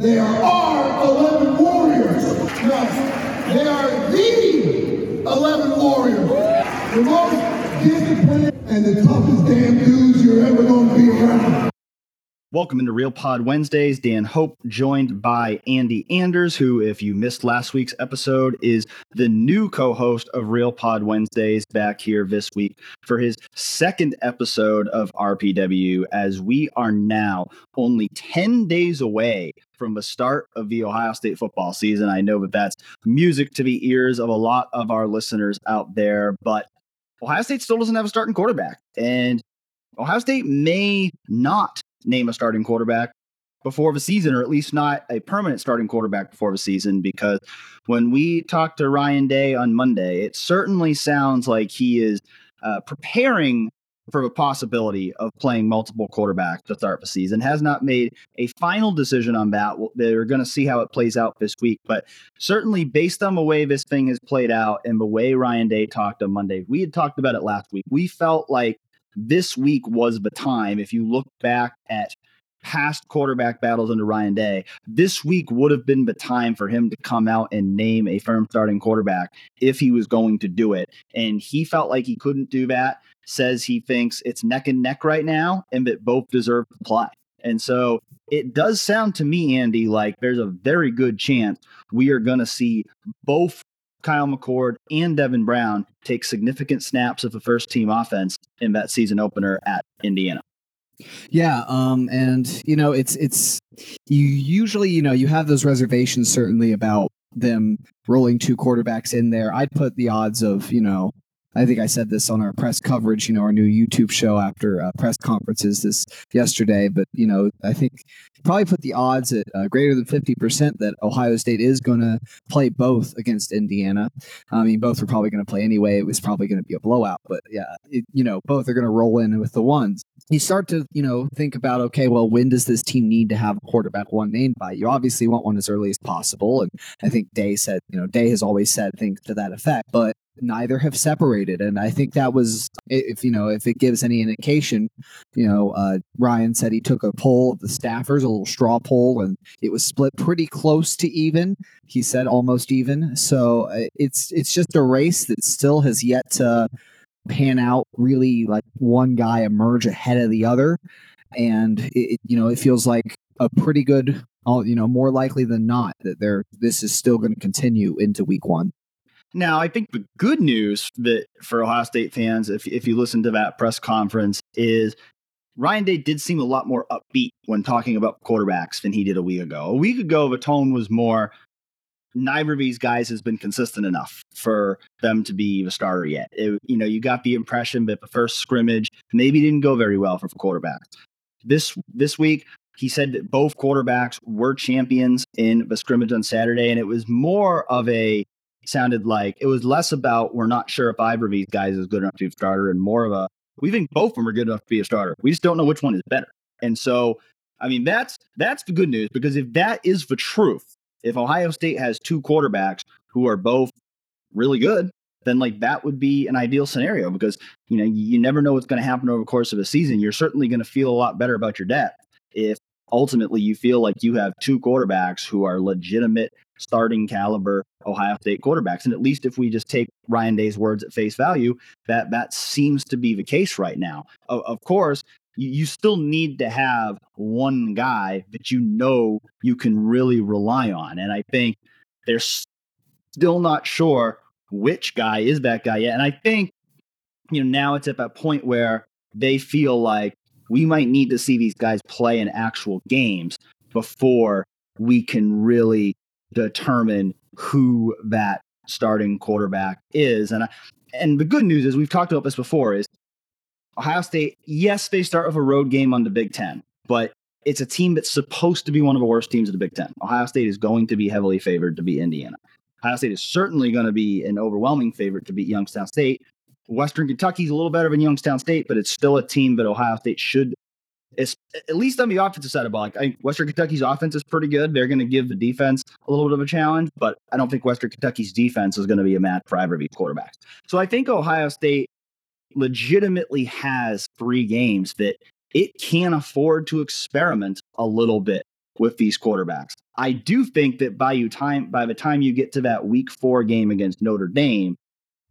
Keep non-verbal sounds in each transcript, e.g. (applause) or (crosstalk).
They are our 11 Warriors. Yes, they are the 11 Warriors. The most disciplined and the toughest damn dudes Welcome into Real Pod Wednesdays. Dan Hope joined by Andy Anders, who, if you missed last week's episode, is the new co host of Real Pod Wednesdays back here this week for his second episode of RPW, as we are now only 10 days away from the start of the Ohio State football season. I know that that's music to the ears of a lot of our listeners out there, but Ohio State still doesn't have a starting quarterback. And Ohio State may not name a starting quarterback before the season, or at least not a permanent starting quarterback before the season. Because when we talked to Ryan Day on Monday, it certainly sounds like he is uh, preparing for the possibility of playing multiple quarterbacks to start the season. Has not made a final decision on that. They're going to see how it plays out this week, but certainly based on the way this thing has played out and the way Ryan Day talked on Monday, we had talked about it last week. We felt like this week was the time. If you look back at past quarterback battles under Ryan Day, this week would have been the time for him to come out and name a firm starting quarterback if he was going to do it. And he felt like he couldn't do that, says he thinks it's neck and neck right now and that both deserve to play. And so it does sound to me, Andy, like there's a very good chance we are going to see both Kyle McCord and Devin Brown take significant snaps of the first team offense in that season opener at Indiana. Yeah, um, and you know, it's it's you usually you know you have those reservations certainly about them rolling two quarterbacks in there. I'd put the odds of you know I think I said this on our press coverage, you know, our new YouTube show after uh, press conferences this yesterday. But you know, I think probably put the odds at uh, greater than fifty percent that Ohio State is going to play both against Indiana. I mean, both were probably going to play anyway. It was probably going to be a blowout, but yeah, it, you know, both are going to roll in with the ones. You start to, you know, think about okay, well, when does this team need to have a quarterback one named by? You obviously want one as early as possible, and I think Day said, you know, Day has always said things to that effect, but neither have separated. And i think that was if you know if it gives any indication you know uh, ryan said he took a poll of the staffers a little straw poll and it was split pretty close to even he said almost even. So uh, it's it's just a race that still has yet to pan out really like one guy emerge ahead of the other. And it, you know it feels like a pretty good you know more likely than not that there this is still going to continue into week one now, I think the good news that for Ohio State fans, if if you listen to that press conference, is Ryan Day did seem a lot more upbeat when talking about quarterbacks than he did a week ago. A week ago, the tone was more neither of these guys has been consistent enough for them to be the starter yet. It, you know, you got the impression that the first scrimmage maybe didn't go very well for quarterbacks. This this week, he said that both quarterbacks were champions in the scrimmage on Saturday, and it was more of a sounded like it was less about we're not sure if either of these guys is good enough to be a starter and more of a we think both of them are good enough to be a starter. We just don't know which one is better. And so, I mean, that's that's the good news because if that is the truth, if Ohio State has two quarterbacks who are both really good, then like that would be an ideal scenario because you know you never know what's going to happen over the course of a season. You're certainly going to feel a lot better about your depth if ultimately you feel like you have two quarterbacks who are legitimate starting caliber Ohio State quarterbacks. And at least if we just take Ryan Day's words at face value, that that seems to be the case right now. Of, of course, you, you still need to have one guy that you know you can really rely on. And I think they're still not sure which guy is that guy yet. And I think, you know, now it's at that point where they feel like we might need to see these guys play in actual games before we can really determine who that starting quarterback is. And I, and the good news is we've talked about this before is Ohio State, yes, they start with a road game on the Big Ten, but it's a team that's supposed to be one of the worst teams of the Big Ten. Ohio State is going to be heavily favored to beat Indiana. Ohio State is certainly going to be an overwhelming favorite to beat Youngstown State. Western Kentucky's a little better than Youngstown State, but it's still a team that Ohio State should it's at least on the offensive side of ball. Like, I, Western Kentucky's offense is pretty good. They're going to give the defense a little bit of a challenge, but I don't think Western Kentucky's defense is going to be a match for either of these quarterbacks. So I think Ohio State legitimately has three games that it can afford to experiment a little bit with these quarterbacks. I do think that by you time by the time you get to that week four game against Notre Dame,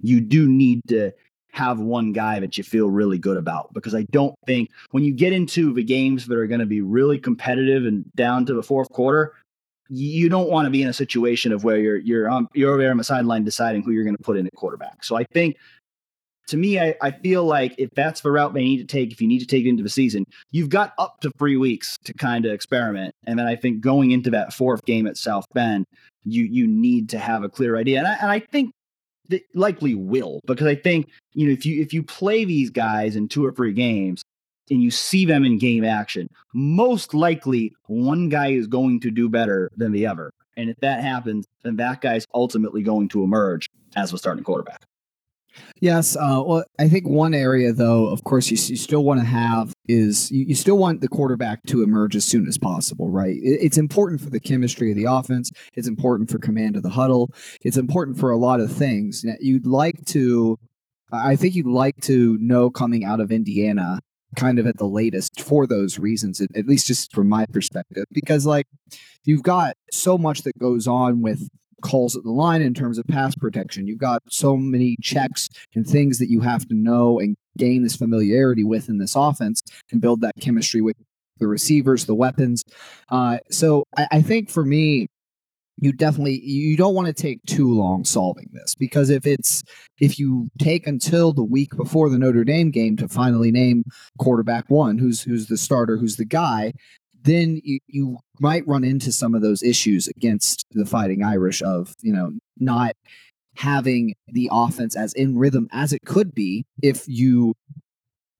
you do need to have one guy that you feel really good about because I don't think when you get into the games that are going to be really competitive and down to the fourth quarter, you don't want to be in a situation of where you're you're on you're over there on the sideline deciding who you're going to put in at quarterback. So I think to me, I, I feel like if that's the route they need to take, if you need to take it into the season, you've got up to three weeks to kind of experiment. And then I think going into that fourth game at South Bend, you you need to have a clear idea. And I, and I think that likely will because I think you know if you if you play these guys in two or three games and you see them in game action, most likely one guy is going to do better than the other. And if that happens, then that guy's ultimately going to emerge as the starting quarterback. Yes. Uh, well, I think one area, though, of course, you, you still want to have is you, you, still want the quarterback to emerge as soon as possible, right? It, it's important for the chemistry of the offense. It's important for command of the huddle. It's important for a lot of things. You'd like to, I think you'd like to know coming out of Indiana kind of at the latest for those reasons, at least just from my perspective, because like you've got so much that goes on with calls at the line in terms of pass protection. You've got so many checks and things that you have to know and gain this familiarity with in this offense and build that chemistry with the receivers, the weapons. Uh, so I, I think for me, you definitely you don't want to take too long solving this because if it's if you take until the week before the Notre Dame game to finally name quarterback one who's who's the starter who's the guy then you, you might run into some of those issues against the Fighting Irish of, you know, not having the offense as in rhythm as it could be if you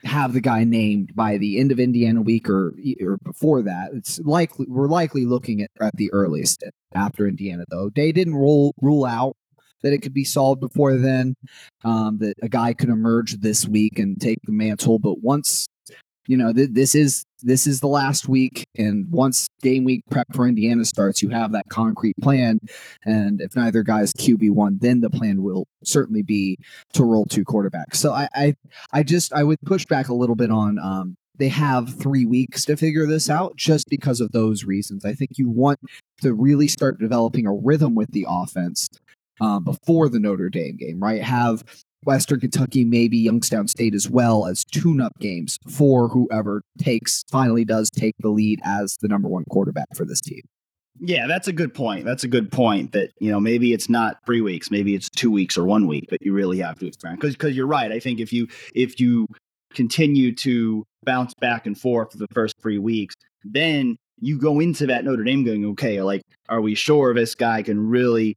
have the guy named by the end of Indiana week or or before that. It's likely we're likely looking at at the earliest after Indiana though. They didn't rule rule out that it could be solved before then. Um, that a guy could emerge this week and take the mantle, but once you know th- this is this is the last week and once game week prep for indiana starts you have that concrete plan and if neither guy's qb1 then the plan will certainly be to roll two quarterbacks so i i, I just i would push back a little bit on um, they have three weeks to figure this out just because of those reasons i think you want to really start developing a rhythm with the offense uh, before the Notre Dame game, right? Have Western Kentucky, maybe Youngstown State as well as tune up games for whoever takes finally does take the lead as the number one quarterback for this team. Yeah, that's a good point. That's a good point that, you know, maybe it's not three weeks, maybe it's two weeks or one week, but you really have to experiment. Because because you're right. I think if you if you continue to bounce back and forth for the first three weeks, then you go into that Notre Dame going, okay, like, are we sure this guy can really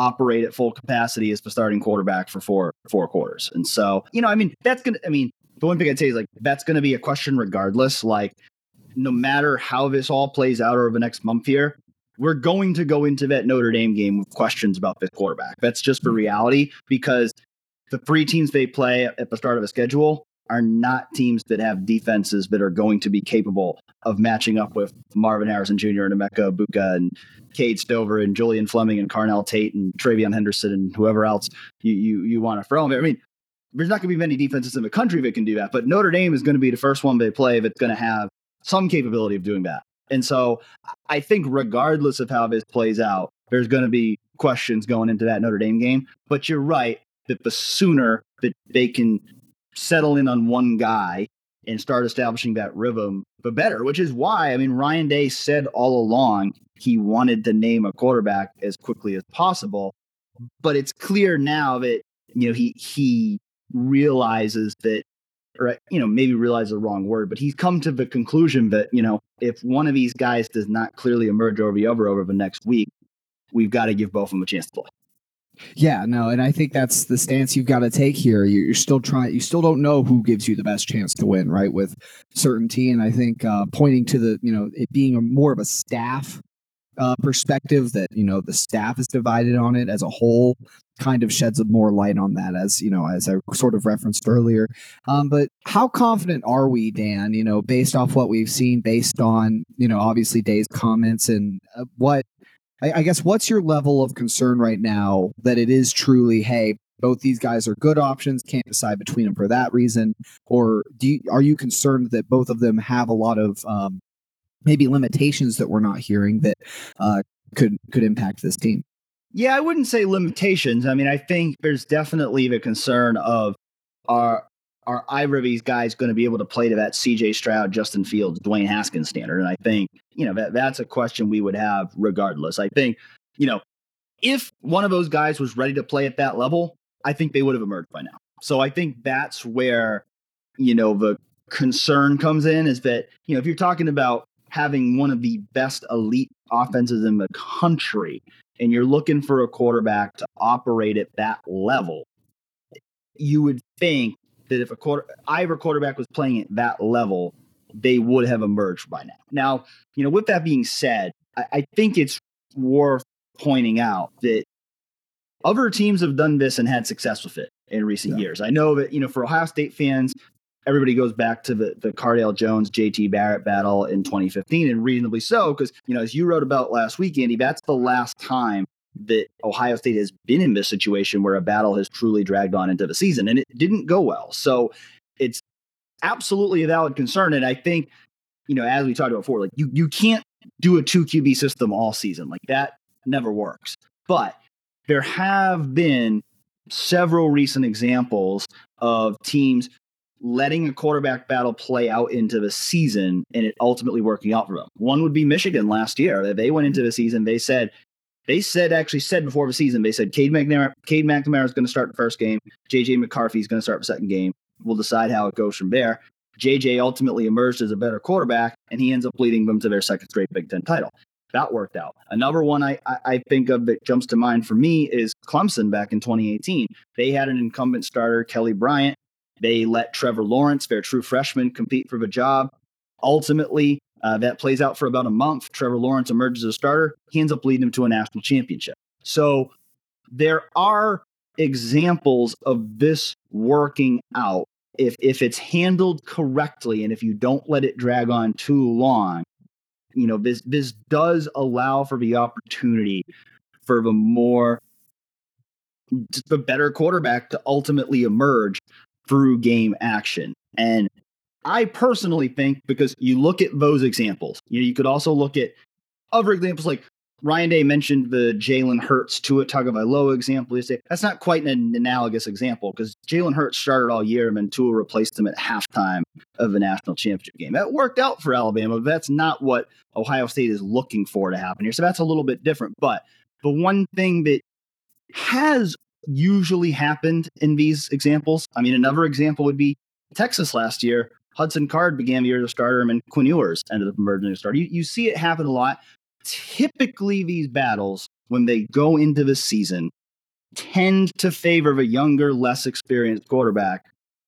operate at full capacity as the starting quarterback for four four quarters. And so, you know, I mean, that's gonna. I mean, the one thing I'd say is like that's gonna be a question regardless. Like, no matter how this all plays out over the next month here, we're going to go into that Notre Dame game with questions about this quarterback. That's just the reality because the three teams they play at the start of the schedule are not teams that have defenses that are going to be capable of matching up with Marvin Harrison Jr. and Emeka Egbuka and Cade Stover and Julian Fleming and Carnell Tate and TreVeyon Henderson and whoever else you you, you want to throw them. I mean, there's not going to be many defenses in the country that can do that, but Notre Dame is going to be the first one they play that's going to have some capability of doing that. And so I think regardless of how this plays out, there's going to be questions going into that Notre Dame game. But you're right that the sooner that they can settle in on one guy and start establishing that rhythm, the better, which is why, I mean, Ryan Day said all along he wanted to name a quarterback as quickly as possible. But it's clear now that, you know, he, he realizes that, or, you know, maybe realize the wrong word, but he's come to the conclusion that, you know, if one of these guys does not clearly emerge over the other over the next week, we've got to give both of them a chance to play. Yeah, no, and I think that's the stance you've got to take here. You're still trying, you still don't know who gives you the best chance to win, right? With certainty, and I think uh, pointing to the, you know, it being a, more of a staff uh, perspective that you know the staff is divided on it as a whole, kind of sheds more light on that, as you know, as I sort of referenced earlier. Um, but how confident are we, Dan? You know, based off what we've seen, based on you know, obviously Day's comments and uh, what I, I guess what's your level of concern right now that it is truly, hey, both these guys are good options, can't decide between them for that reason, or do you, are you concerned that both of them have a lot of um, maybe limitations that we're not hearing that uh, could could impact this team. Yeah, I wouldn't say limitations. I mean, I think there's definitely the concern of are are either of these guys going to be able to play to that CJ Stroud, Justin Fields, Dwayne Haskins standard? And I think, you know, that that's a question we would have regardless. I think, you know, if one of those guys was ready to play at that level, I think they would have emerged by now. So I think that's where, you know, the concern comes in is that, you know, if you're talking about having one of the best elite offenses in the country and you're looking for a quarterback to operate at that level, you would think that if a quarter either quarterback was playing at that level, they would have emerged by now. Now, you know, with that being said, I, I think it's worth pointing out that other teams have done this and had success with it in recent yeah. years. I know that, you know, for Ohio State fans, everybody goes back to the, the Cardale Jones JT Barrett battle in 2015, and reasonably so, because, you know, as you wrote about last week, Andy, that's the last time that Ohio State has been in this situation where a battle has truly dragged on into the season, and it didn't go well. So it's absolutely a valid concern. And I think, you know, as we talked about before, like you you can't do a two QB system all season. Like that never works. But there have been several recent examples of teams letting a quarterback battle play out into the season and it ultimately working out for them. One would be Michigan last year. They went into the season, they said, they said actually said before the season, they said Cade McNamara, Cade McNamara is going to start the first game. JJ McCarthy is going to start the second game. We'll decide how it goes from there. JJ ultimately emerged as a better quarterback, and he ends up leading them to their second straight Big Ten title. That worked out. Another one I, I, I think of that jumps to mind for me is Clemson back in 2018. They had an incumbent starter, Kelly Bryant. They let Trevor Lawrence, their true freshman, compete for the job. Ultimately, uh, that plays out for about a month. Trevor Lawrence emerges as a starter. He ends up leading them to a national championship. So there are examples of this working out if if it's handled correctly and if you don't let it drag on too long. You know, this this does allow for the opportunity for the more the better quarterback to ultimately emerge through game action. And I personally think because you look at those examples, you know, you could also look at other examples like Ryan Day mentioned the Jalen Hurts Tua Tagovailoa example. Say that's not quite an analogous example because Jalen Hurts started all year and then Tua replaced him at halftime of a national championship game. That worked out for Alabama, but that's not what Ohio State is looking for to happen here. So that's a little bit different. But the one thing that has usually happened in these examples, I mean, another example would be Texas last year Hudson Card began the year as a starter, and Quinn Ewers ended up emerging as a starter. You, you see it happen a lot. Typically, these battles, when they go into the season, tend to favor the younger, less experienced quarterback,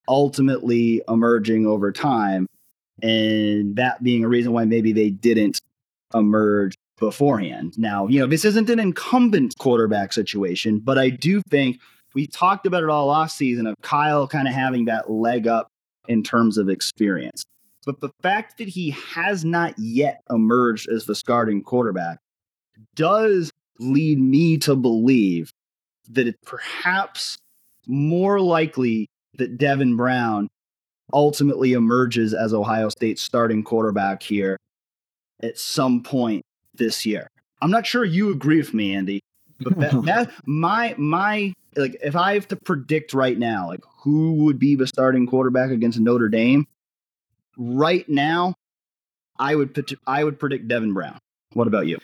ultimately emerging over time. And that being a reason why maybe they didn't emerge beforehand. Now, you know, this isn't an incumbent quarterback situation, but I do think we talked about it all off season of Kyle kind of having that leg up in terms of experience. But the fact that he has not yet emerged as the starting quarterback does lead me to believe that it's perhaps more likely that Devin Brown ultimately emerges as Ohio State's starting quarterback here at some point this year. I'm not sure you agree with me, Andy, but that, (laughs) that my my like if I have to predict right now, like who would be the starting quarterback against Notre Dame, right now, I would put, I would predict Devin Brown. What about you?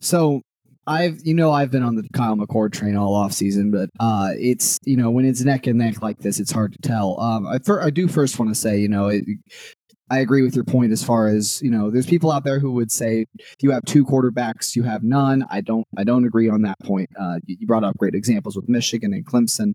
So I've you know I've been on the Kyle McCord train all off season, but uh, it's you know when it's neck and neck like this, it's hard to tell. Um, I, I do first want to say you know it, I agree with your point as far as you know. There's people out there who would say you have two quarterbacks, you have none. I don't. I don't agree on that point. Uh, you, brought up great examples with Michigan and Clemson,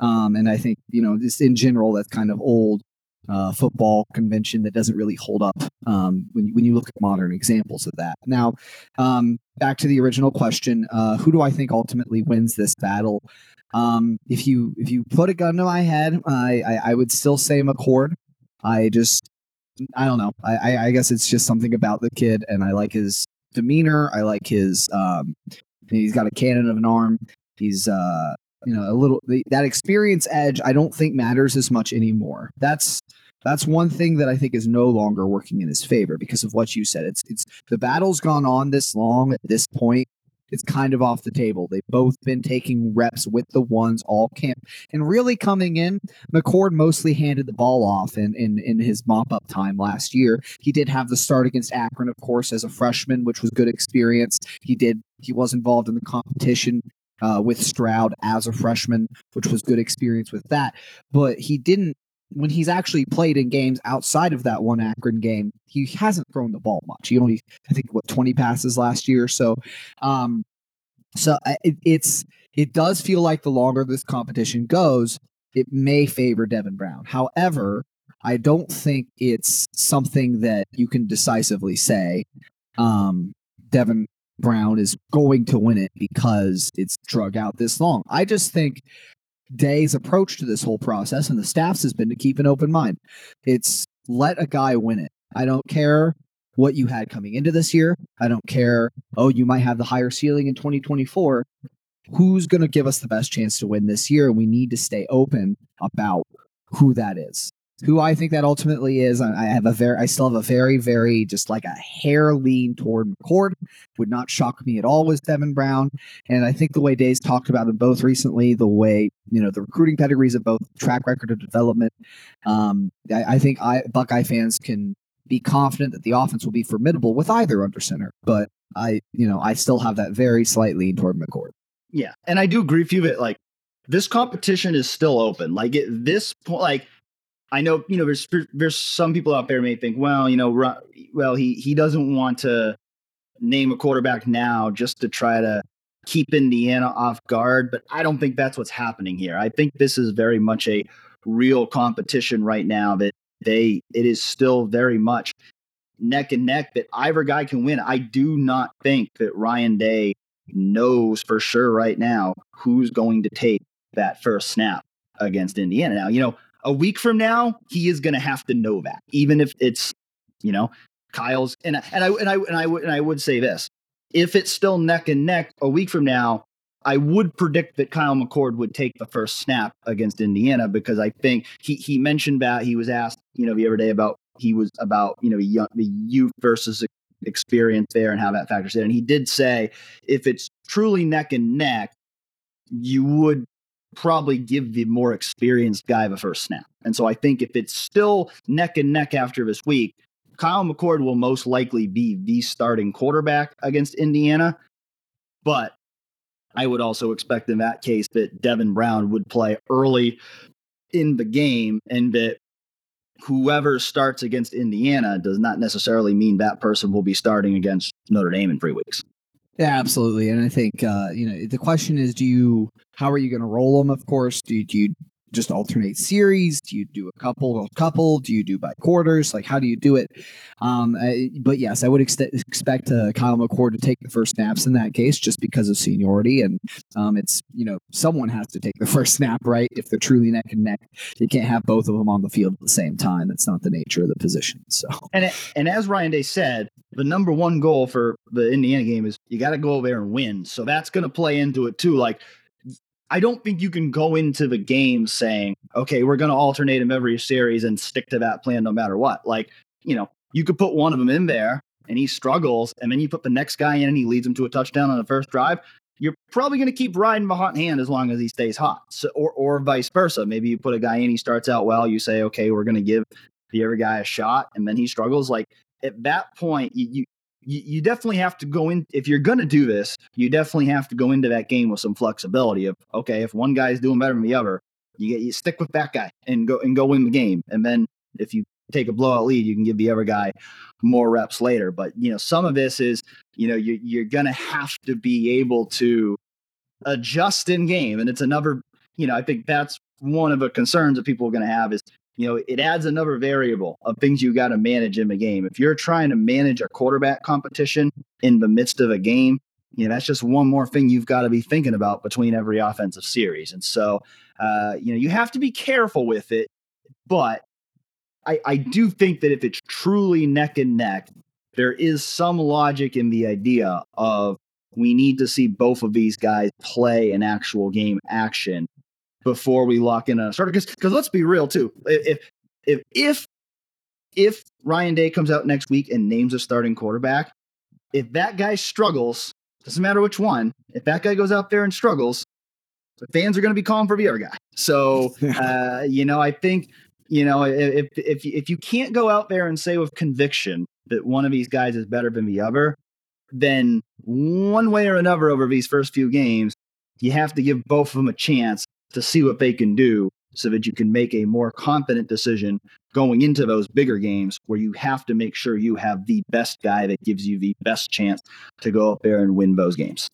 um, and I think you know just in general that's kind of old uh, football convention that doesn't really hold up um, when you, when you look at modern examples of that. Now, um, back to the original question: uh, Who do I think ultimately wins this battle? Um, if you if you put a gun to my head, I, I, I would still say McCord. I just I don't know. I, I guess it's just something about the kid, and I like his demeanor. I like his. Um, he's got a cannon of an arm. He's uh, you know, a little that experience edge. I don't think matters as much anymore. That's That's one thing that I think is no longer working in his favor because of what you said. It's it's the battle's gone on this long at this point. It's kind of off the table. They've both been taking reps with the ones all camp and really coming in. McCord mostly handed the ball off in, in, in his mop up time last year. He did have the start against Akron, of course, as a freshman, which was good experience. He did he was involved in the competition uh, with Stroud as a freshman, which was good experience with that. But he didn't when he's actually played in games outside of that one Akron game, he hasn't thrown the ball much. He only, I think, what twenty passes last year. So, um, so it, it's it does feel like the longer this competition goes, it may favor Devin Brown. However, I don't think it's something that you can decisively say um, Devin Brown is going to win it because it's drug out this long. I just think Day's approach to this whole process and the staff's has been to keep an open mind. It's let a guy win it. I don't care what you had coming into this year. I don't care, oh, you might have the higher ceiling in 2024. Who's going to give us the best chance to win this year? We need to stay open about who that is who I think that ultimately is. I have a very, I still have a very, very just like a hair lean toward McCord. Would not shock me at all with Devin Brown. And I think the way Days talked about them both recently, the way you know the recruiting pedigrees of both, track record of development. Um, I, I think I Buckeye fans can be confident that the offense will be formidable with either under center. But I, you know, I still have that very slight lean toward McCord. Yeah, and I do agree with you that like this competition is still open. Like at this point, like I know, you know, there's there's some people out there may think, well, you know, well, he he doesn't want to name a quarterback now just to try to keep Indiana off guard, but I don't think that's what's happening here. I think this is very much a real competition right now that they it is still very much neck and neck that either guy can win. I do not think that Ryan Day knows for sure right now who's going to take that first snap against Indiana. Now, you know, a week from now, he is going to have to know that, even if it's, you know, Kyle's. And and I and I and I and I would say this: if it's still neck and neck a week from now, I would predict that Kyle McCord would take the first snap against Indiana because I think he he mentioned that he was asked, you know, the other day about he was about you know young, the youth versus experience there and how that factors in, and he did say if it's truly neck and neck, you would probably give the more experienced guy the first snap. And so I think if it's still neck and neck after this week, Kyle McCord will most likely be the starting quarterback against Indiana. But I would also expect in that case that Devin Brown would play early in the game and that whoever starts against Indiana does not necessarily mean that person will be starting against Notre Dame in three weeks. Yeah, absolutely. And I think uh, you know the question is, do you how are you going to roll them? Of course, do, do you just alternate series? Do you do a couple, a couple? Do you do by quarters? Like, how do you do it? Um, I, but yes, I would ex- expect uh, Kyle McCord to take the first snaps in that case, just because of seniority, and um, it's you know someone has to take the (laughs) first snap, right? If they're truly neck and neck, you can't have both of them on the field at the same time. That's not the nature of the position. So, and and as Ryan Day said, the number one goal for the Indiana game is you got to go over there and win. So that's going to play into it too. Like I don't think you can go into the game saying, okay, we're going to alternate him every series and stick to that plan no matter what. Like, you know, you could put one of them in there and he struggles, and then you put the next guy in and he leads him to a touchdown on the first drive. You're probably going to keep riding the hot hand as long as he stays hot, so, or or vice versa. Maybe you put a guy in, he starts out well. You say, okay, we're going to give the other guy a shot, and then he struggles. Like at that point, you, you you, you definitely have to go in if you're going to do this you definitely have to go into that game with some flexibility of okay if one guy is doing better than the other you get you stick with that guy and go and go win the game. And then if you take a blowout lead you can give the other guy more reps later. But you know some of this is you know you, you're going to have to be able to adjust in game. And it's another you know i think that's one of the concerns that people are going to have is you know, it adds another variable of things you got to manage in the game. If you're trying to manage a quarterback competition in the midst of a game, you know, that's just one more thing you've got to be thinking about between every offensive series. And so, uh, you know, you have to be careful with it. But I, I do think that if it's truly neck and neck, there is some logic in the idea of we need to see both of these guys play an actual game action before we lock in a starter. Because let's be real too, if if if if Ryan Day comes out next week and names a starting quarterback, if that guy struggles, doesn't matter which one, if that guy goes out there and struggles, the fans are going to be calling for the other guy. So, (laughs) uh, you know, I think, you know, if, if, if you can't go out there and say with conviction that one of these guys is better than the other, then one way or another over these first few games, you have to give both of them a chance to see what they can do so that you can make a more confident decision going into those bigger games where you have to make sure you have the best guy that gives you the best chance to go up there and win those games.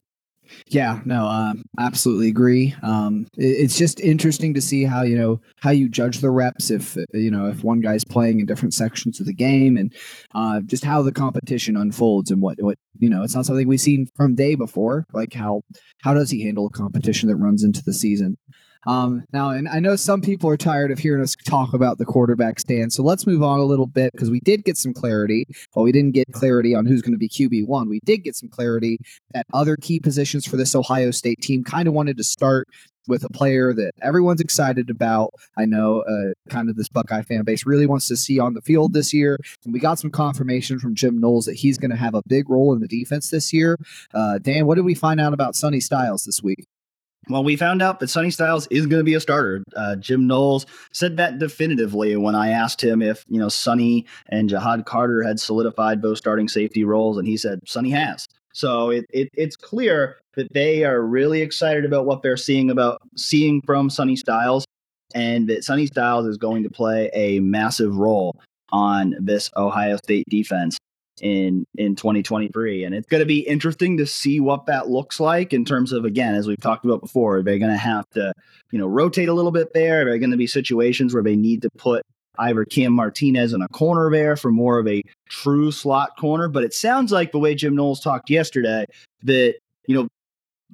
Yeah, no, absolutely agree. Um, it, it's just interesting to see how you know how you judge the reps if you know if one guy's playing in different sections of the game and uh, just how the competition unfolds and what what you know. It's not something we've seen from Day before. Like how how does he handle a competition that runs into the season? Um, now, and I know some people are tired of hearing us talk about the quarterback stand, so let's move on a little bit because we did get some clarity. Well, we didn't get clarity on who's going to be QB one. We did get some clarity that other key positions for this Ohio State team kind of wanted to start with a player that everyone's excited about. I know uh, kind of this Buckeye fan base really wants to see on the field this year. And we got some confirmation from Jim Knowles that he's going to have a big role in the defense this year. Uh, Dan, what did we find out about Sonny Styles this week? Well, we found out that Sonny Styles is going to be a starter. Uh, Jim Knowles said that definitively when I asked him if you know Sonny and Ja'Had Carter had solidified both starting safety roles, and he said Sonny has. So it, it, it's clear that they are really excited about what they're seeing about seeing from Sonny Styles, and that Sonny Styles is going to play a massive role on this Ohio State defense in in 2023 and it's going to be interesting to see what that looks like in terms of again as we've talked about before they're going to have to you know rotate a little bit there? There are going to be situations where they need to put either Cam Martinez in a corner there for more of a true slot corner? But it sounds like the way Jim Knowles talked yesterday that you know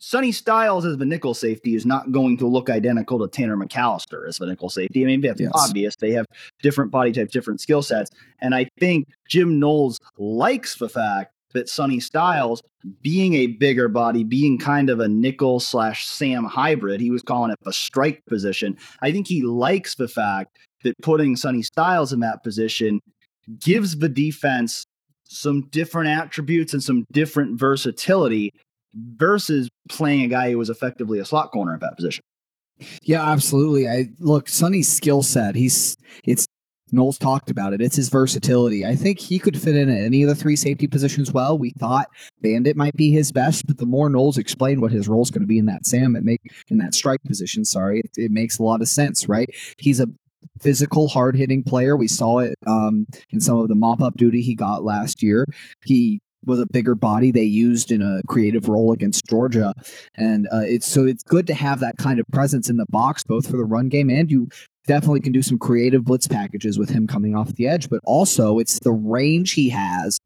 Sonny Styles as the nickel safety is not going to look identical to Tanner McCalister as the nickel safety. I mean, that's yes. obvious. They have different body types, different skill sets. And I think Jim Knowles likes the fact that Sonny Styles, being a bigger body, being kind of a nickel slash Sam hybrid, he was calling it a strike position. I think he likes the fact that putting Sonny Styles in that position gives the defense some different attributes and some different versatility versus playing a guy who was effectively a slot corner at that position. Yeah, absolutely. I look Sonny's skill set. He's it's Knowles talked about it. It's his versatility. I think he could fit in at any of the three safety positions well. We thought Bandit might be his best, but the more Knowles explained what his role is going to be in that Sam, it make in that strike position. Sorry, it, it makes a lot of sense, right? He's a physical, hard hitting player. We saw it um, in some of the mop up duty he got last year. He was a bigger body they used in a creative role against Georgia, and uh, it's so it's good to have that kind of presence in the box, both for the run game and you definitely can do some creative blitz packages with him coming off the edge, but also it's the range he has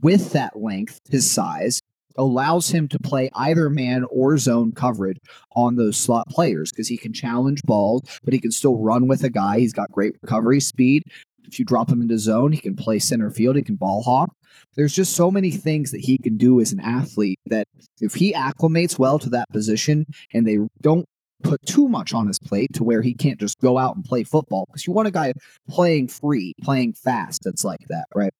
with that length, his size allows him to play either man or zone coverage on those slot players because he can challenge balls, but he can still run with a guy. He's got great recovery speed. If you drop him into zone, he can play center field. He can ball hawk there's just so many things that he can do as an athlete that if he acclimates well to that position and they don't put too much on his plate to where he can't just go out and play football because you want a guy playing free, playing fast that's like that, right?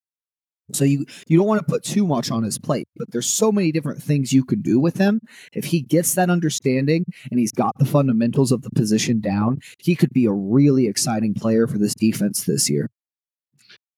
So you you don't want to put too much on his plate, but there's so many different things you can do with him. If he gets that understanding and he's got the fundamentals of the position down, he could be a really exciting player for this defense this year.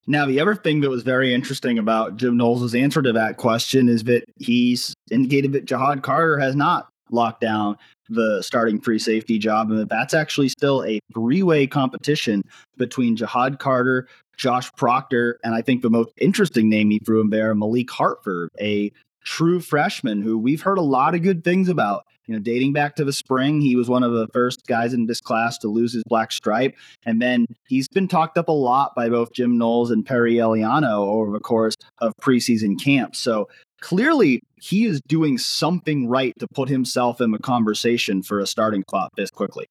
Now, the other thing that was very interesting about Jim Knowles' answer to that question is that he's indicated that Ja'Had Carter has not locked down the starting free safety job, and that that's actually still a three way competition between Ja'Had Carter, Josh Proctor, and I think the most interesting name he threw in there, Malik Hartford, a true freshman who we've heard a lot of good things about you know, dating back to the spring, he was one of the first guys in this class to lose his black stripe. And then he's been talked up a lot by both Jim Knowles and Perry Eliano over the course of preseason camp. So clearly he is doing something right to put himself in the conversation for a starting spot this quickly.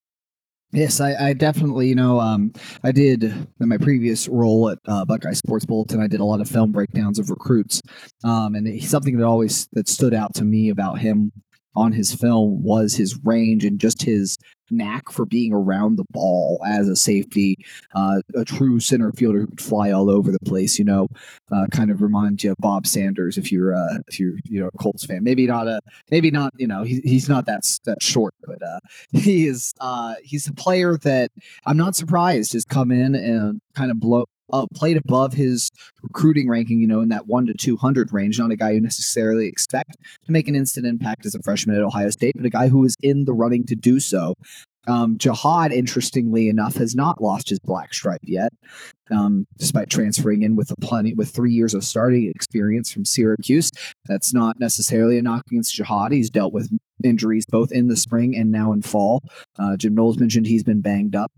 Yes, I, I, definitely, you know, um, I did in my previous role at uh, Buckeye Sports Bulletin. I did a lot of film breakdowns of recruits, um, and something that always that stood out to me about him on his film was his range and just his knack for being around the ball as a safety, uh, a true center fielder who could fly all over the place. You know, uh, kind of reminds you of Bob Sanders if you're uh, if you're you know a Colts fan. Maybe not a maybe not you know he, he's not that that short, but uh, he is uh, he's a player that I'm not surprised has come in and kind of blow uh, played above his recruiting ranking, you know, in that one to 200 range. Not a guy you necessarily expect to make an instant impact as a freshman at Ohio State, but a guy who is in the running to do so. Um, Ja'Had, interestingly enough, has not lost his black stripe yet, um, despite transferring in with a plenty with three years of starting experience from Syracuse. That's not necessarily a knock against Ja'Had. He's dealt with injuries both in the spring and now in fall. Uh, Jim Knowles mentioned he's been banged up,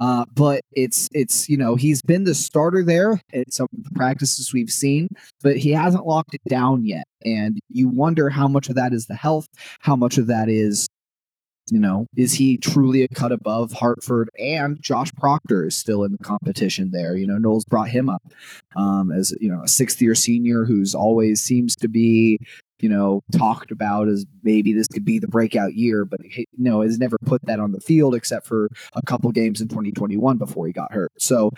uh, but it's it's you know he's been the starter there at some of the practices we've seen, but he hasn't locked it down yet. And you wonder how much of that is the health, how much of that is you know, is he truly a cut above Hartford? And Josh Proctor is still in the competition there. You know, Knowles brought him up um, as you know a sixth year senior who's always seems to be you know, talked about as maybe this could be the breakout year, but you know, has never put that on the field except for a couple games in 2021 before he got hurt. So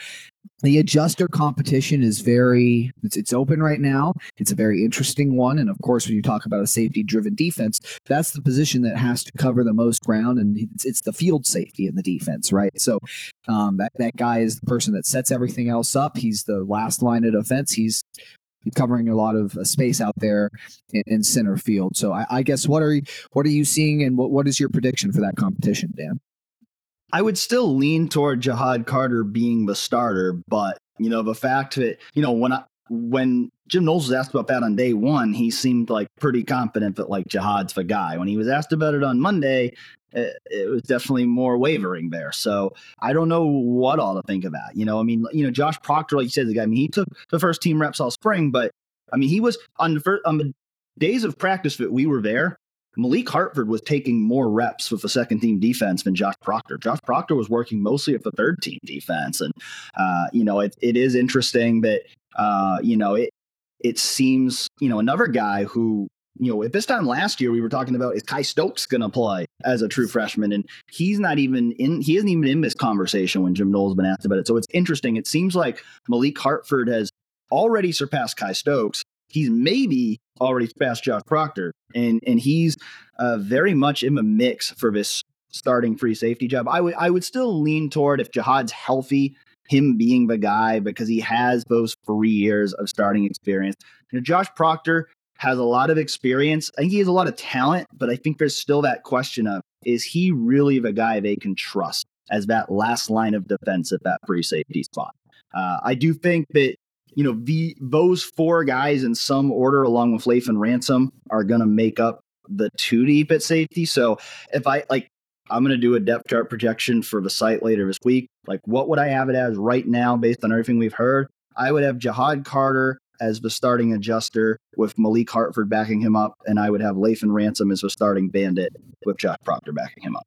the adjuster competition is very it's, it's open right now. It's a very interesting one. And of course when you talk about a safety driven defense that's the position that has to cover the most ground and it's, it's the field safety in the defense right? So um, that, that guy is the person that sets everything else up. He's the last line of defense. He's covering a lot of uh, space out there in, in center field. So I, I, guess what are you, what are you seeing, and what, what is your prediction for that competition, Dan? I would still lean toward Ja'Had Carter being the starter, but you know the fact that you know when I when Jim Knowles was asked about that on day one, he seemed like pretty confident that like Ja'Had's the guy. When he was asked about it on Monday, it, it, was definitely more wavering there. So I don't know what all to think about. You know, I mean, you know, Josh Proctor, like you said, the guy. I mean, he took the first team reps all spring, but I mean, he was on the first on the days of practice that we were there. Malik Hartford was taking more reps with the second team defense than Josh Proctor. Josh Proctor was working mostly with the third team defense, and uh, you know, it, it is interesting that uh, you know it it seems you know another guy who you know, at this time last year, we were talking about is Kye Stokes going to play as a true freshman, and he's not even in. He isn't even in this conversation when Jim Knowles has been asked about it. So it's interesting. It seems like Malik Hartford has already surpassed Kye Stokes. He's maybe already surpassed Josh Proctor, and and he's uh, very much in the mix for this starting free safety job. I would I would still lean toward if Ja'Had's healthy, him being the guy because he has those three years of starting experience. You know, Josh Proctor has a lot of experience. I think he has a lot of talent, but I think there's still that question of is he really the guy they can trust as that last line of defense at that free safety spot? Uh, I do think that you know the those four guys in some order, along with Lathan Ransom, are going to make up the two deep at safety. So if I like, I'm going to do a depth chart projection for the site later this week. Like, what would I have it as right now based on everything we've heard? I would have Ja'Had Carter as the starting adjuster with Malik Hartford backing him up, and I would have Lathan Ransom as the starting bandit with Josh Proctor backing him up.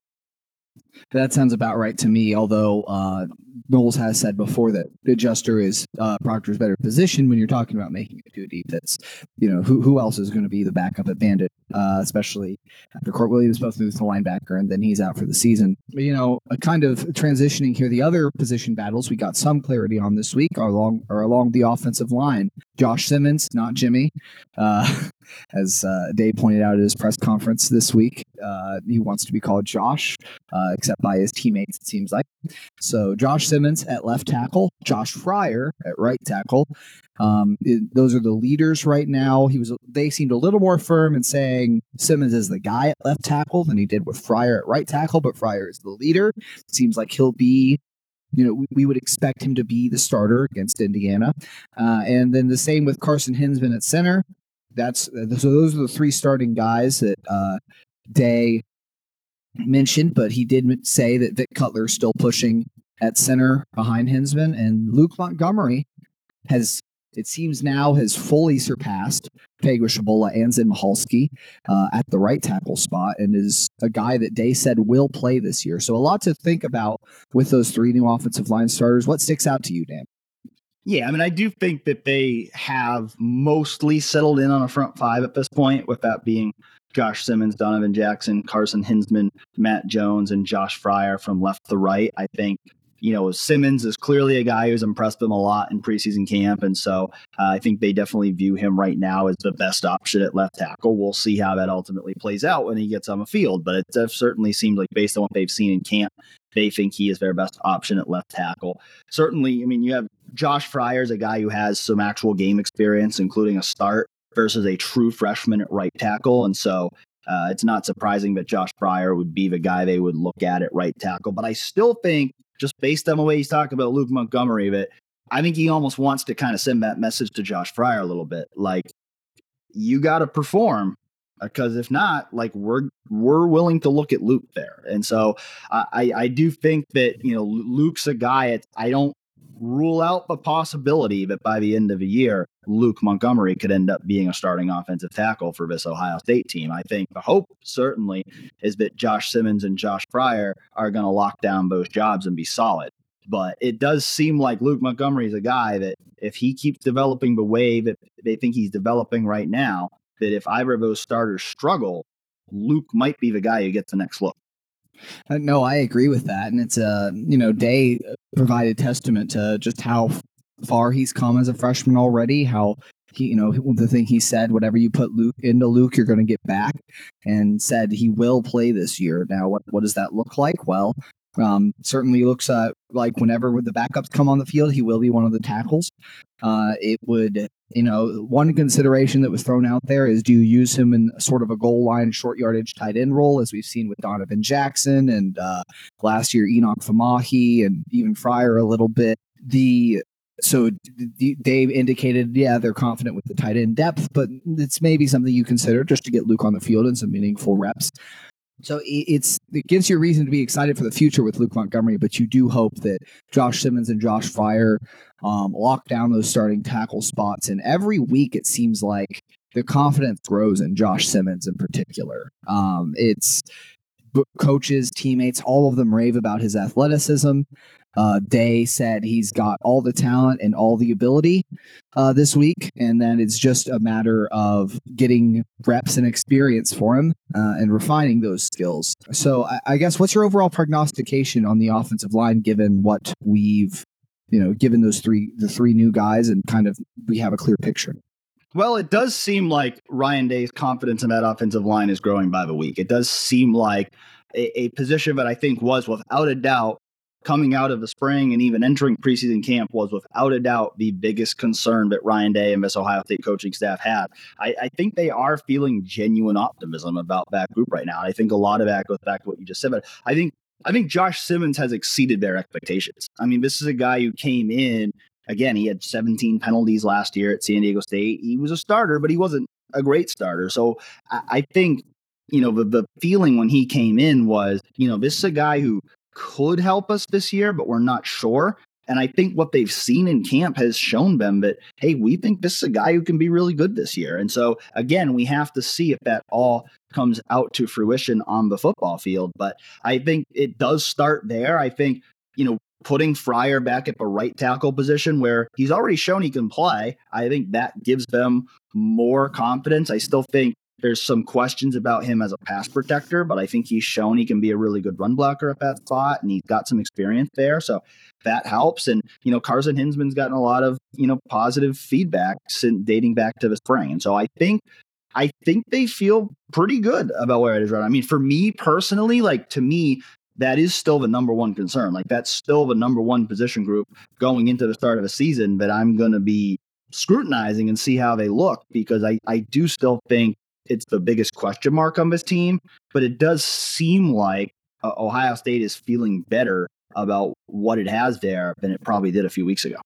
That sounds about right to me. Although uh, Knowles has said before that the adjuster is uh, Proctor's better position when you're talking about making it too deep. That's you know who who else is going to be the backup at Bandit, uh, especially after Kourt Williams both moves to linebacker and then he's out for the season. But, you know, a kind of transitioning here. The other position battles we got some clarity on this week are along are along the offensive line. Josh Simmons, not Jimmy, uh, (laughs) as uh, Dave pointed out at his press conference this week. Uh, he wants to be called Josh, uh, except by his teammates, it seems like. So Josh Simmons at left tackle, Josh Fryar at right tackle. Um, it, those are the leaders right now. He was. They seemed a little more firm in saying Simmons is the guy at left tackle than he did with Fryar at right tackle, but Fryar is the leader. It seems like he'll be you know, we, we, would expect him to be the starter against Indiana. Uh, and then the same with Carson Hinzman at center. That's so those are the three starting guys that uh, Day mentioned, but he did say that Vic Cutler is still pushing at center behind Hinzman, and Luke Montgomery has it seems now has fully surpassed Tshabola and Zen Michalski uh, at the right tackle spot and is a guy that Day said will play this year. So a lot to think about with those three new offensive line starters. What sticks out to you, Dan? Yeah, I mean, I do think that they have mostly settled in on a front five at this point, with that being Josh Simmons, Donovan Jackson, Carson Hinzman, Matt Jones, and Josh Fryar from left to right. I think you know, Simmons is clearly a guy who's impressed them a lot in preseason camp. And so uh, I think they definitely view him right now as the best option at left tackle. We'll see how that ultimately plays out when he gets on the field. But it certainly seems like, based on what they've seen in camp, they think he is their best option at left tackle. Certainly, I mean, you have Josh Fryar is a guy who has some actual game experience, including a start versus a true freshman at right tackle. And so uh, it's not surprising that Josh Fryar would be the guy they would look at at right tackle. But I still think just based on the way he's talking about Luke Montgomery, that I think he almost wants to kind of send that message to Josh Fryar a little bit. Like, you got to perform Uh, because if not, like we're we're willing to look at Luke there. And so I I do think that you know Luke's a guy. I don't rule out the possibility that by the end of the year, Luke Montgomery could end up being a starting offensive tackle for this Ohio State team. I think the hope certainly is that Josh Simmons and Josh Fryar are going to lock down both jobs and be solid. But it does seem like Luke Montgomery is a guy that if he keeps developing the way that they think he's developing right now, that if either of those starters struggle, Luke might be the guy who gets the next look. Uh, no, I agree with that, and it's a uh, you know Day provided testament to just how far he's come as a freshman already. How he, you know, the thing he said, whatever you put Luke into Luke, you're going to get back, and said he will play this year. Now, what what does that look like? Well, um, certainly looks uh, like whenever the backups come on the field, he will be one of the tackles. Uh, it would, you know, one consideration that was thrown out there is do you use him in sort of a goal line, short yardage tight end role, as we've seen with Donovan Jackson and uh, last year Enokk Vimahi and even Fryar a little bit. The so Day indicated, yeah, they're confident with the tight end depth, but it's maybe something you consider just to get Luke on the field and some meaningful reps. So it's it gives you a reason to be excited for the future with Luke Montgomery, but you do hope that Josh Simmons and Josh Fryar um, lock down those starting tackle spots. And every week it seems like the confidence grows in Josh Simmons in particular. Um, it's coaches, teammates, all of them rave about his athleticism. Uh, Day said he's got all the talent and all the ability uh, this week, and then it's just a matter of getting reps and experience for him uh, and refining those skills. So, I, I, guess what's your overall prognostication on the offensive line, given what we've, you know, given those three the three new guys, and kind of we have a clear picture. Well, it does seem like Ryan Day's confidence in that offensive line is growing by the week. It does seem like a, a position that I think was without a doubt coming out of the spring and even entering preseason camp was without a doubt the biggest concern that Ryan Day and this Ohio State coaching staff had. I, I, think they are feeling genuine optimism about that group right now. I think a lot of that goes back to what you just said, but I think I think Josh Simmons has exceeded their expectations. I mean, this is a guy who came in again. He had 17 penalties last year at San Diego State. He was a starter, but he wasn't a great starter. So I, I think you know the, the feeling when he came in was you know this is a guy who could help us this year, but we're not sure. And I think what they've seen in camp has shown them that, hey, we think this is a guy who can be really good this year. And so, again, we have to see if that all comes out to fruition on the football field. But I think it does start there. I think, you know, putting Fryar back at the right tackle position where he's already shown he can play, I think that gives them more confidence. I still think there's some questions about him as a pass protector, but I think he's shown he can be a really good run blocker at that spot, and he's got some experience there. So that helps. And you know, Carson Hinzman's gotten a lot of you know positive feedback since dating back to the spring, and so I think I think they feel pretty good about where it is right. I mean, for me personally, like to me, that is still the number one concern. Like that's still the number one position group going into the start of a season that I'm going to be scrutinizing and see how they look because I, I do still think it's the biggest question mark on this team, but it does seem like uh, Ohio State is feeling better about what it has there than it probably did a few weeks ago.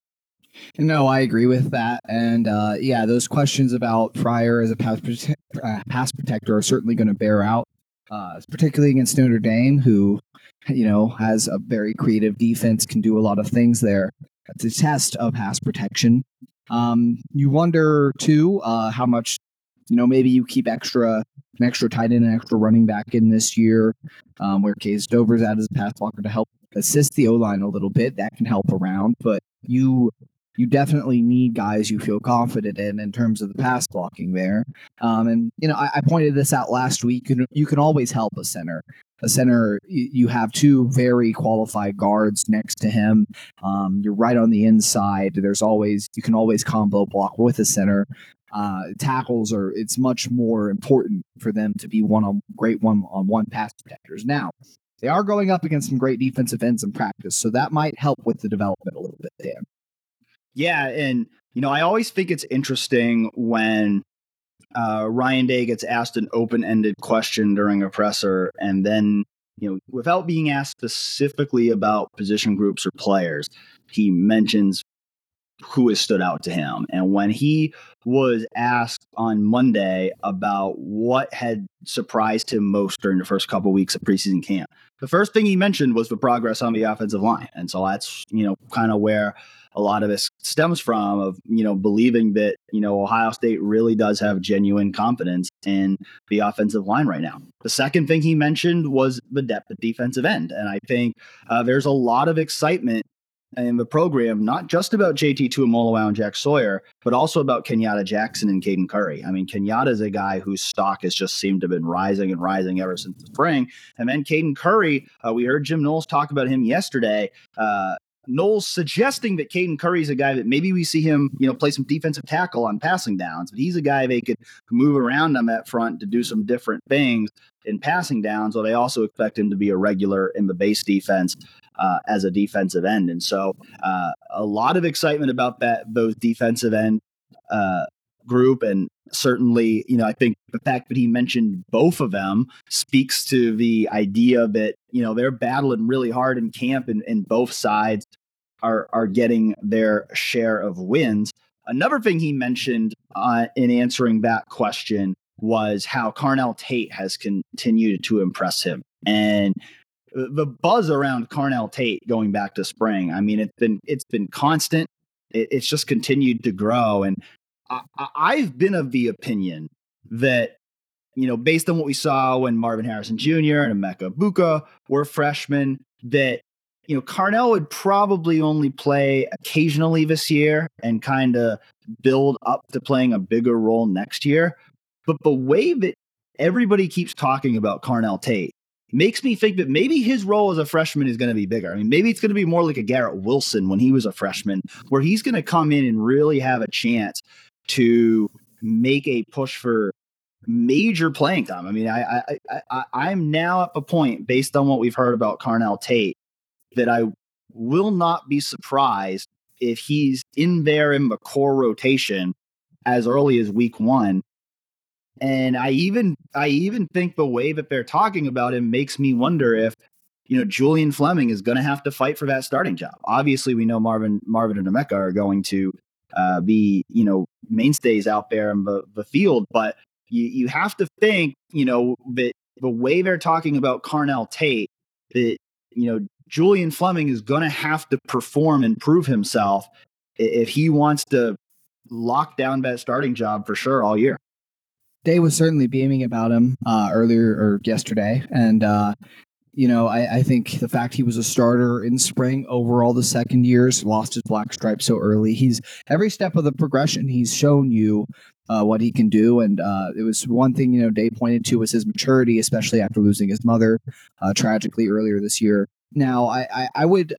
No, I agree with that. And uh, yeah, those questions about Fryar as a pass, prote- uh, pass protector are certainly going to bear out, uh, particularly against Notre Dame, who, you know, has a very creative defense, can do a lot of things there. A test of pass protection. Um, you wonder, too, uh, how much you know, maybe you keep extra an extra tight end and extra running back in this year, um, where Cade Stover's out as a pass blocker to help assist the O line a little bit. That can help around, but you you definitely need guys you feel confident in in terms of the pass blocking there. Um, and you know, I, I, pointed this out last week. You can, you can always help a center. A center, you, you have two very qualified guards next to him. Um, you're right on the inside. There's always you can always combo block with a center. Uh, tackles are it's much more important for them to be one on great one on one pass protectors. Now, they are going up against some great defensive ends in practice, so that might help with the development a little bit, Dan. Yeah, and you know, I always think it's interesting when uh, Ryan Day gets asked an open-ended question during a presser, and then you know, without being asked specifically about position groups or players, he mentions who has stood out to him. And when he was asked on Monday about what had surprised him most during the first couple of weeks of preseason camp, the first thing he mentioned was the progress on the offensive line. And so that's, you know, kind of where a lot of this stems from of, you know, believing that, you know, Ohio State really does have genuine confidence in the offensive line right now. The second thing he mentioned was the depth at defensive end. And I think uh, there's a lot of excitement in the program, not just about JT Tuimoloau and Jack Sawyer, but also about Kenyatta Jackson and Caden Curry. I mean, Kenyatta is a guy whose stock has just seemed to have been rising and rising ever since the spring. And then Caden Curry, uh, we heard Jim Knowles talk about him yesterday. Uh, Knowles suggesting that Caden Curry is a guy that maybe we see him, you know, play some defensive tackle on passing downs, but he's a guy they could move around on that front to do some different things in passing downs. So they also expect him to be a regular in the base defense uh, as a defensive end. And so uh, a lot of excitement about that those defensive end uh, group, and certainly, you know, I think the fact that he mentioned both of them speaks to the idea that you know they're battling really hard in camp, and, and both sides are are getting their share of wins. Another thing he mentioned uh, in answering that question was how Carnell Tate has continued to impress him. And the buzz around Carnell Tate going back to spring. I mean, it's been it's been constant. It, it's just continued to grow, and I, I've been of the opinion that you know, based on what we saw when Marvin Harrison Jr. and Emeka Egbuka were freshmen, that you know Carnell would probably only play occasionally this year and kind of build up to playing a bigger role next year. But the way that everybody keeps talking about Carnell Tate makes me think that maybe his role as a freshman is going to be bigger. I mean, maybe it's going to be more like a Garrett Wilson when he was a freshman, where he's going to come in and really have a chance to make a push for major playing time. I mean, I, I, I, I'm now at the point, based on what we've heard about Carnell Tate, that I will not be surprised if he's in there in the core rotation as early as week one and I even I even think the way that they're talking about him makes me wonder if you know Julian Fleming is going to have to fight for that starting job. Obviously, we know Marvin Marvin and Emeka are going to uh, be you know mainstays out there in the, the field, but you you have to think you know that the way they're talking about Carnell Tate that you know Julian Fleming is going to have to perform and prove himself if he wants to lock down that starting job for sure all year. Day was certainly beaming about him uh, earlier or yesterday, and uh, you know I, I, think the fact he was a starter in spring over all the second years, lost his black stripe so early. He's every step of the progression. He's shown you uh, what he can do, and uh, it was one thing you know Day pointed to was his maturity, especially after losing his mother uh, tragically earlier this year. Now I, I, I would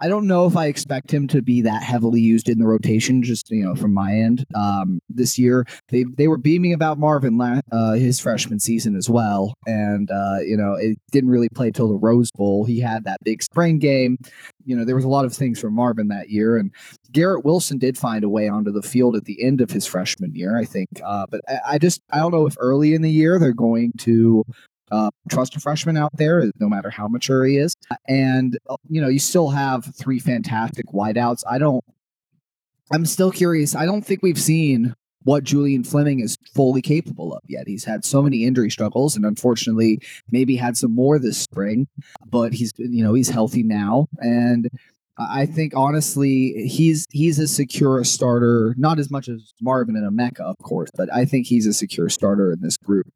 I don't know if I expect him to be that heavily used in the rotation. Just you know, from my end, um, this year they they were beaming about Marvin la- uh, his freshman season as well, and uh, you know it didn't really play till the Rose Bowl. He had that big spring game. You know, there was a lot of things from Marvin that year, and Garrett Wilson did find a way onto the field at the end of his freshman year, I think. Uh, but I, I just I don't know if early in the year they're going to uh, trust a freshman out there, no matter how mature he is. And, uh, you know, you still have three fantastic wideouts. I don't, I'm still curious. I don't think we've seen what Julian Fleming is fully capable of yet. He's had so many injury struggles and unfortunately maybe had some more this spring, but he's, you know, he's healthy now. And, I think honestly, he's he's a secure starter, not as much as Marvin and Emeka, of course, but I think he's a secure starter in this group.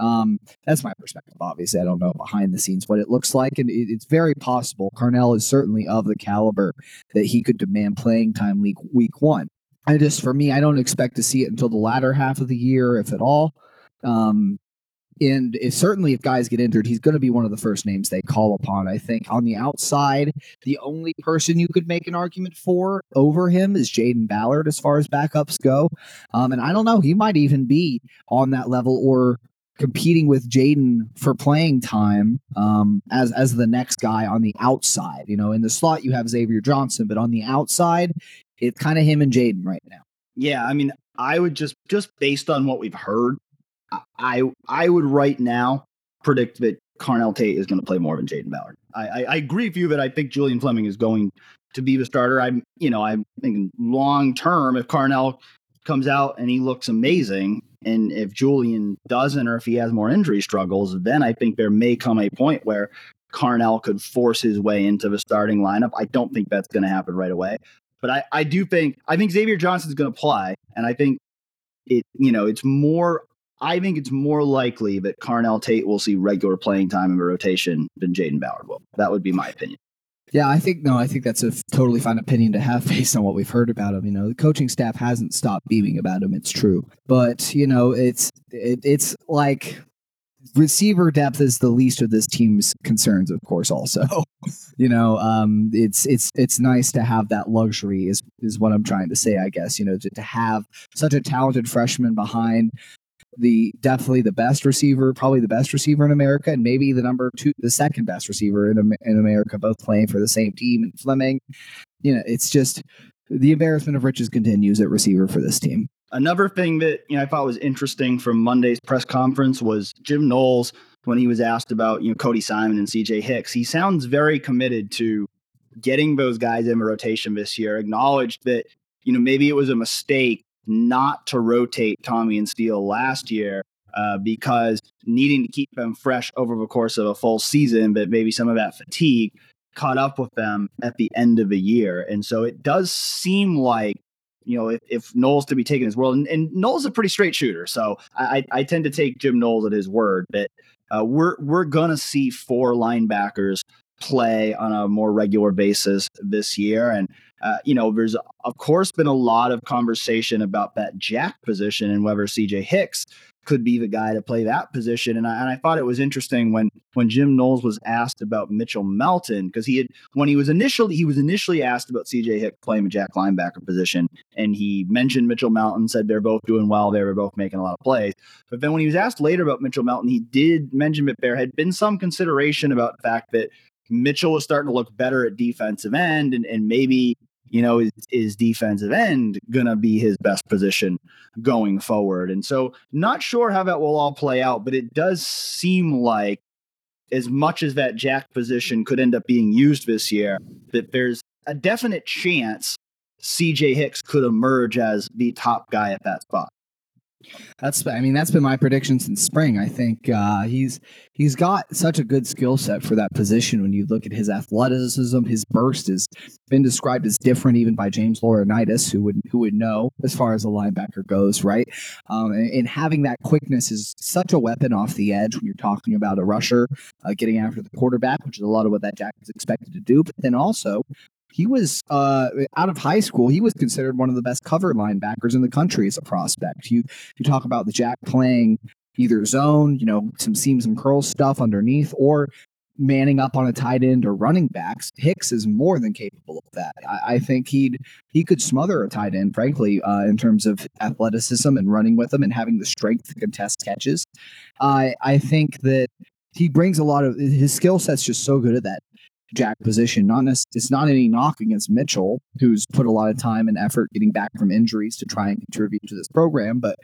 Um, that's my perspective. Obviously, I don't know behind the scenes what it looks like, and it, it's very possible Carnell is certainly of the caliber that he could demand playing time week week one. I just, for me, I don't expect to see it until the latter half of the year, if at all. Um, and if certainly if guys get injured, he's going to be one of the first names they call upon. I think on the outside, the only person you could make an argument for over him is Jayden Ballard as far as backups go. Um, and I don't know, he might even be on that level or competing with Jayden for playing time um, as as the next guy on the outside. You know, in the slot you have Xavier Johnson, but on the outside, it's kind of him and Jayden right now. Yeah, I mean, I would just just based on what we've heard, I I would right now predict that Carnell Tate is going to play more than Jayden Ballard. I, I, I agree with you that I think Julian Fleming is going to be the starter. I'm you know I'm thinking long term if Carnell comes out and he looks amazing, and if Julian doesn't or if he has more injury struggles, then I think there may come a point where Carnell could force his way into the starting lineup. I don't think that's going to happen right away. But I, I do think I think Xavier Johnson is going to play, and I think it you know it's more. I think it's more likely that Carnell Tate will see regular playing time in the rotation than Jayden Ballard will. That would be my opinion. Yeah, I think no, I think that's a totally fine opinion to have (laughs) based on what we've heard about him. You know, the coaching staff hasn't stopped beaming about him. It's true, but you know, it's it, it's like receiver depth is the least of this team's concerns, of course. Also, (laughs) you know, um, it's it's it's nice to have that luxury. Is is what I'm trying to say. I guess you know to, to have such a talented freshman behind the definitely the best receiver, probably the best receiver in America, and maybe the number two, the second best receiver in in America, both playing for the same team. And Fleming, you know, it's just the embarrassment of riches continues at receiver for this team. Another thing that you know I thought was interesting from Monday's press conference was Jim Knowles when he was asked about you know Cody Simon and CJ Hicks. He sounds very committed to getting those guys in rotation this year. Acknowledged that you know maybe it was a mistake not to rotate Tommy and Steele last year uh, because needing to keep them fresh over the course of a full season, but maybe some of that fatigue caught up with them at the end of the year. And so it does seem like you know, if, if Knowles to be taken as well, and, and Knowles is a pretty straight shooter, so I, I tend to take Jim Knowles at his word that uh, we're we're gonna see four linebackers play on a more regular basis this year, and uh, you know, there's of course been a lot of conversation about that jack position and whether C.J. Hicks could be the guy to play that position. And I, and I thought it was interesting when when Jim Knowles was asked about Mitchell Melton because he had when he was initially he was initially asked about CJ Hick playing the jack linebacker position, and he mentioned Mitchell Melton, said they're both doing well, they were both making a lot of plays. But then when he was asked later about Mitchell Melton, he did mention that there had been some consideration about the fact that Mitchell was starting to look better at defensive end, and, and maybe you know, is, is defensive end going to be his best position going forward? And so, not sure how that will all play out, but it does seem like as much as that jack position could end up being used this year, that there's a definite chance CJ Hicks could emerge as the top guy at that spot. That's I mean that's been my prediction since spring. I think uh, he's he's got such a good skill set for that position. When you look at his athleticism, his burst has been described as different even by James Laurinaitis, who would who would know as far as a linebacker goes, right? Um, and, and, having that quickness is such a weapon off the edge when you're talking about a rusher uh, getting after the quarterback, which is a lot of what that Jack is expected to do. But then also he was uh, out of high school. He was considered one of the best cover linebackers in the country as a prospect. You you talk about the Jack playing either zone, you know, some seams and curls stuff underneath, or manning up on a tight end or running backs. Hicks is more than capable of that. I, I think he'd he could smother a tight end, frankly, uh, in terms of athleticism and running with them and having the strength to contest catches. I I think that he brings a lot of his skill set's just so good at that jack position. Not it's not any knock against Mitchell, who's put a lot of time and effort getting back from injuries to try and contribute to this program, but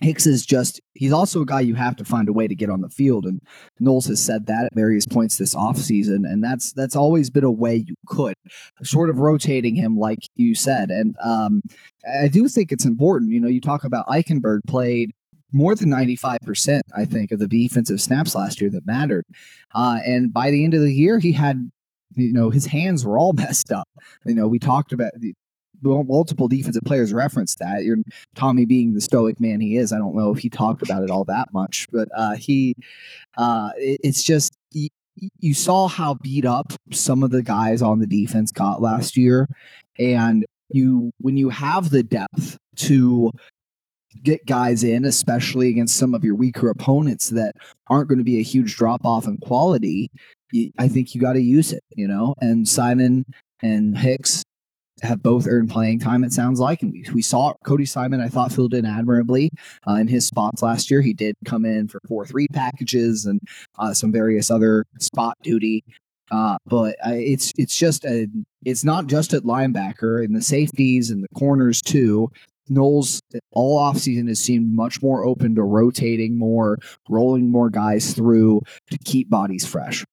Hicks is just he's also a guy you have to find a way to get on the field and Knowles has said that at various points this offseason and that's that's always been a way you could sort of rotating him like you said and um, I do think it's important you know you talk about Eichenberg played more than 95%, I think, of the defensive snaps last year that mattered. Uh, and by the end of the year, he had you know, his hands were all (laughs) messed up. You know, we talked about multiple defensive players referenced that. You're Tommy being the stoic man he is. I don't know if he talked about it all that much, but uh, he, uh, it, it's just you saw how beat up some of the guys on the defense got last year, and you when you have the depth to get guys in, especially against some of your weaker opponents that aren't going to be a huge drop off in quality, I think you got to use it, you know. And Simon and Hicks have both earned playing time. It sounds like, and we, we saw Cody Simon. I thought filled in admirably uh, in his spots last year. He did come in for four three packages and uh, some various other spot duty. Uh, but it's it's just a it's not just at linebacker and the safeties and the corners too. Knowles all offseason has seemed much more open to rotating more, rolling more guys through to keep bodies fresh.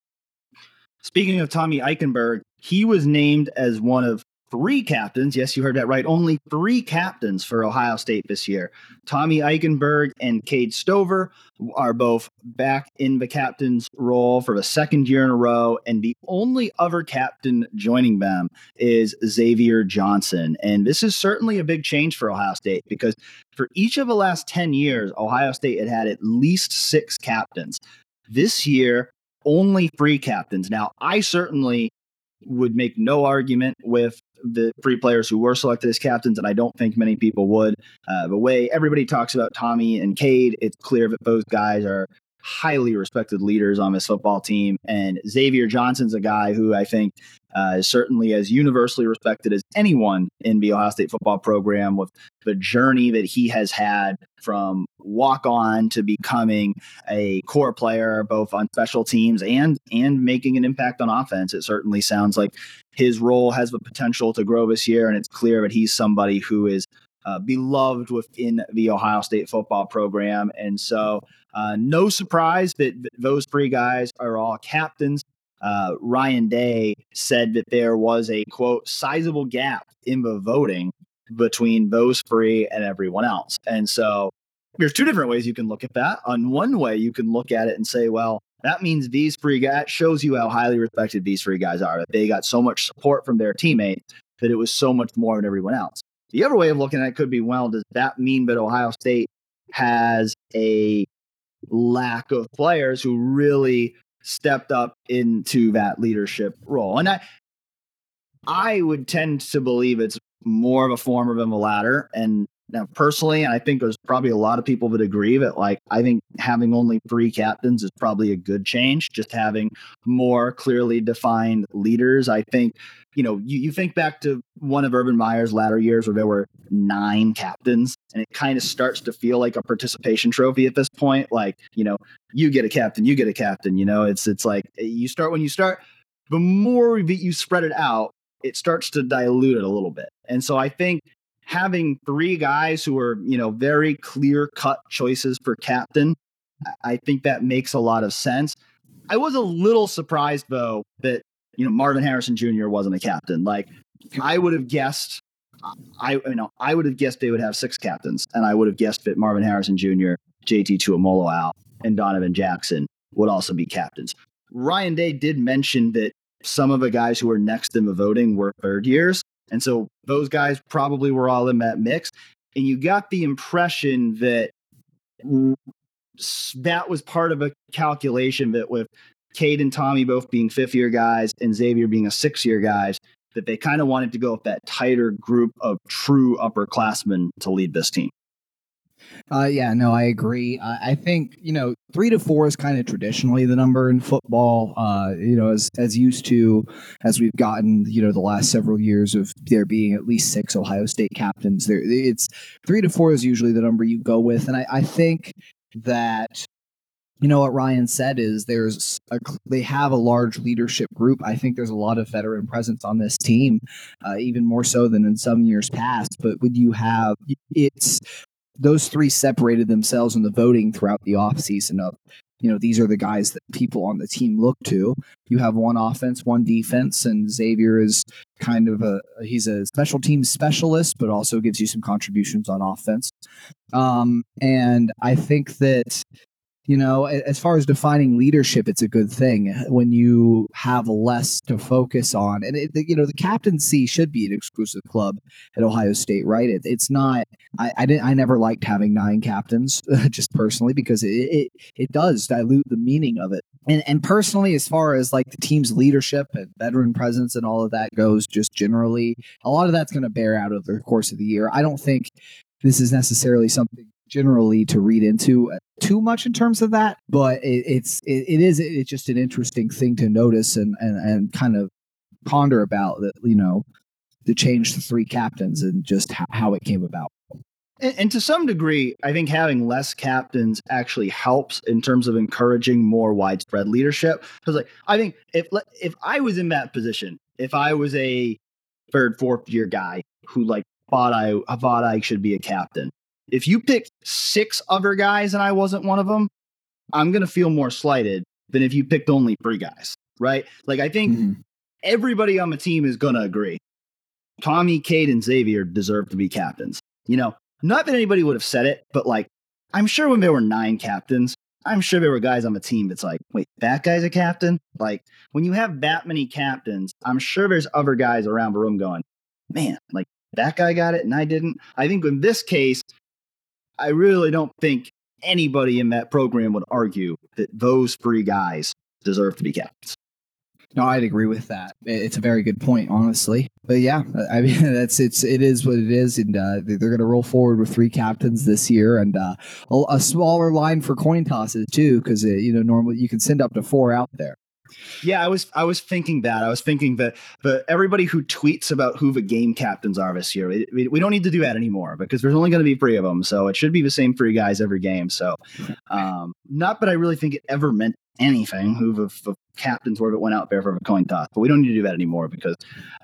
Speaking of Tommy Eichenberg, he was named as one of three captains. Yes, you heard that right. Only three captains for Ohio State this year. Tommy Eichenberg and Cade Stover are both back in the captain's role for the second year in a row. And the only other captain joining them is Xavier Johnson. And this is certainly a big change for Ohio State because for each of the last 10 years, Ohio State had had at least six captains. This year, only three captains. Now, I certainly would make no argument with the three players who were selected as captains, and I don't think many people would. Uh, the way everybody talks about Tommy and Cade, it's clear that those guys are highly respected leaders on this football team. And Xavier Johnson's a guy who I think uh, is certainly as universally respected as anyone in the Ohio State football program with the journey that he has had from walk on to becoming a core player, both on special teams and and making an impact on offense. It certainly sounds like his role has the potential to grow this year, and it's clear that he's somebody who is uh, beloved within the Ohio State football program. And so, uh, no surprise that those three guys are all captains. Uh, Ryan Day said that there was a quote sizable gap in the voting between those three and everyone else. And so, there's two different ways you can look at that. On one way, you can look at it and say, well, that means these three guys shows you how highly respected these three guys are. They got so much support from their teammates that it was so much more than everyone else. The other way of looking at it could be well, does that mean that Ohio State has a lack of players who really stepped up into that leadership role? And I I would tend to believe it's more of a former than the latter. And now, personally, I think there's probably a lot of people that agree that, like, I think having only three captains is probably a good change. Just having more clearly defined leaders. I think, you know, you, you think back to one of Urban Meyer's latter years where there were nine captains, and it kind of starts to feel like a participation trophy at this point. Like, you know, you get a captain, you get a captain. You know, it's it's like eh, you start when you start. The more that you spread it out, it starts to dilute it a little bit. And so I think having three guys who are, you know, very clear cut choices for captain, I think that makes a lot of sense. I was a little surprised though that, you know, Marvin Harrison Jr. wasn't a captain. Like I would have guessed I you know, I would have guessed they would have six captains, and I would have guessed that Marvin Harrison Jr., JT Tuimoloau, and Donovan Jackson would also be captains. Ryan Day did mention that some of the guys who were next in the voting were third years. And so those guys probably were all in that mix. And you got the impression that that was part of a calculation that with Cade and Tommy both being fifth year guys and Xavier being a six year guys, that they kind of wanted to go with that tighter group of true upperclassmen to lead this team. Uh, yeah, no, I agree. Uh, I think you know three to four is kind of traditionally the number in football. Uh, you know, as as used to as we've gotten you know the last several years of there being at least six Ohio State captains. There, it's three to four is usually the number you go with, and I, I think that you know what Ryan said is there's a, they have a large leadership group. I think there's a lot of veteran presence on this team, uh, even more so than in some years past. But when you have it's those three separated themselves in the voting throughout the offseason of you know these are the guys that people on the team look to. You have one offense one defense and xavier is kind of a he's a special team specialist but also gives you some contributions on offense. Um, and i think that you know, as far as defining leadership, it's a good thing uh, when you have less to focus on. And, it, you know, the captaincy should be an exclusive club at Ohio State, right? It, it's not, I, I, didn't, I never liked having nine captains (laughs) just personally because it, it, it does dilute the meaning of it. And, and personally, as far as like the team's leadership and veteran presence and all of that goes, just generally, a lot of that's going to bear out over the course of the year. I don't think this is necessarily something generally to read into uh, too much in terms of that, but it, it's it, it is it's just an interesting thing to notice and and and kind of ponder about that you know the change to three captains and just how, how it came about. And, and, to some degree, I think having less captains actually helps in terms of encouraging more widespread leadership. Because, like, I think if if I was in that position, if I was a third, fourth year guy who like thought I, thought I should be a captain, if you pick six other guys and I wasn't one of them, I'm going to feel more slighted than if you picked only three guys, right? Like, I think mm-hmm. everybody on the team is going to agree. Tommy, Cade, and Xavier deserve to be captains. You know, not that anybody would have said it, but like, I'm sure when there were nine captains, I'm sure there were guys on the team that's like, wait, that guy's a captain? Like, when you have that many captains, I'm sure there's other guys around the room going, man, like, that guy got it and I didn't. I think in this case, I really don't think anybody in that program would argue that those three guys deserve to be captains. No, I'd agree with that. It's a very good point, honestly. But yeah, I mean (laughs) that's it's it is what it is, and uh, they're going to roll forward with three captains this year, and uh, a, a, smaller line for coin tosses too, because uh, you know normally you can send up to four out there. Yeah, I was I was thinking that. I was thinking that the everybody who tweets about who the game captains are this year, we, we don't need to do that anymore because there's only going to be three of them. So it should be the same three guys every game. So (laughs) um, not that I really think it ever meant anything who the, the captains were that went out there for a coin toss. But we don't need to do that anymore because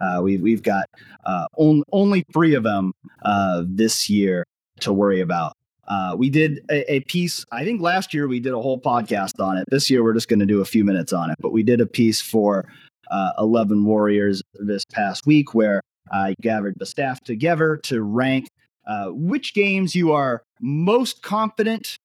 uh, we've we've got uh, on, only three of them uh, this year to worry about. Uh, we did a, a, piece. I think last year we did a whole podcast on it. This year we're just going to do a few minutes on it. But we did a piece for uh, 11 Warriors this past week where I gathered the staff together to rank uh, which games you are most confident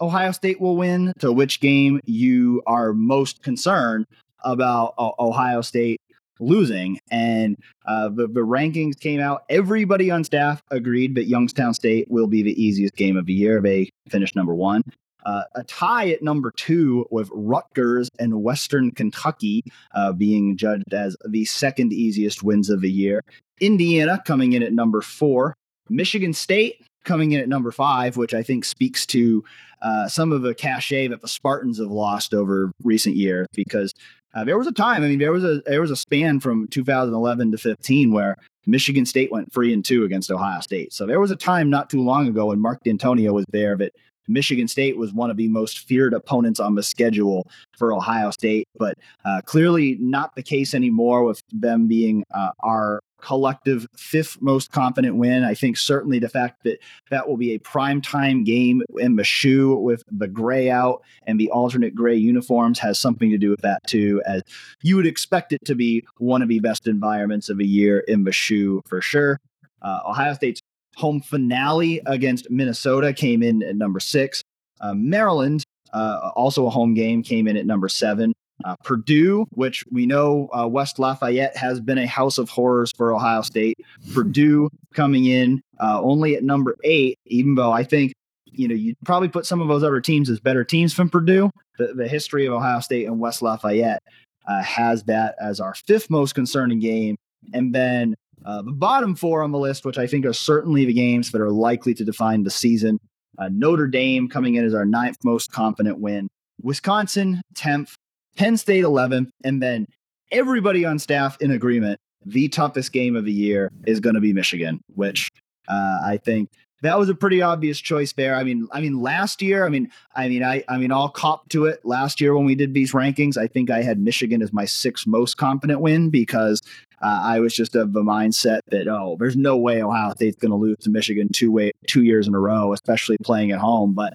Ohio State will win to which game you are most concerned about Ohio State losing. And uh, the, the rankings came out. Everybody on staff agreed that Youngstown State will be the easiest game of the year. They finished number one. Uh, a tie at number two with Rutgers and Western Kentucky uh, being judged as the second easiest wins of the year. Indiana coming in at number four. Michigan State coming in at number five, which I think speaks to uh, some of the cachet that the Spartans have lost over recent years because uh, there was a time. I mean, there was a there was a span from 2011 to 15 where Michigan State went three and two against Ohio State. So there was a time not too long ago when Mark Dantonio was there that Michigan State was one of the most feared opponents on the schedule for Ohio State, but uh, clearly not the case anymore with them being uh, our collective fifth most confident win. I think certainly the fact that that will be a prime time game in the shoe with the gray out and the alternate gray uniforms has something to do with that too, as you would expect it to be one of the best environments of a year in the shoe for sure. Uh, Ohio State's home finale against Minnesota came in at number six. Uh, Maryland, uh, also a home game, came in at number seven. Uh, Purdue, which we know uh, West Lafayette has been a house of horrors for Ohio State. Purdue coming in uh, only at number eight, even though I think you know you'd probably put some of those other teams as better teams from Purdue. The, the history of Ohio State and West Lafayette uh, has that as our fifth most concerning game, and then uh, the bottom four on the list, which I think are certainly the games that are likely to define the season. Uh, Notre Dame coming in as our ninth most confident win. Wisconsin, 10th. Penn State 11th, and then everybody on staff in agreement. The toughest game of the year is going to be Michigan, which uh, I think that was a pretty obvious choice there. I mean, I mean, last year, I mean, I mean, I, I mean, I'll cop to it. Last year when we did these rankings, I think I had Michigan as my sixth most confident win because uh, I was just of the mindset that oh, there's no way Ohio State's going to lose to Michigan two way two years in a row, especially playing at home. But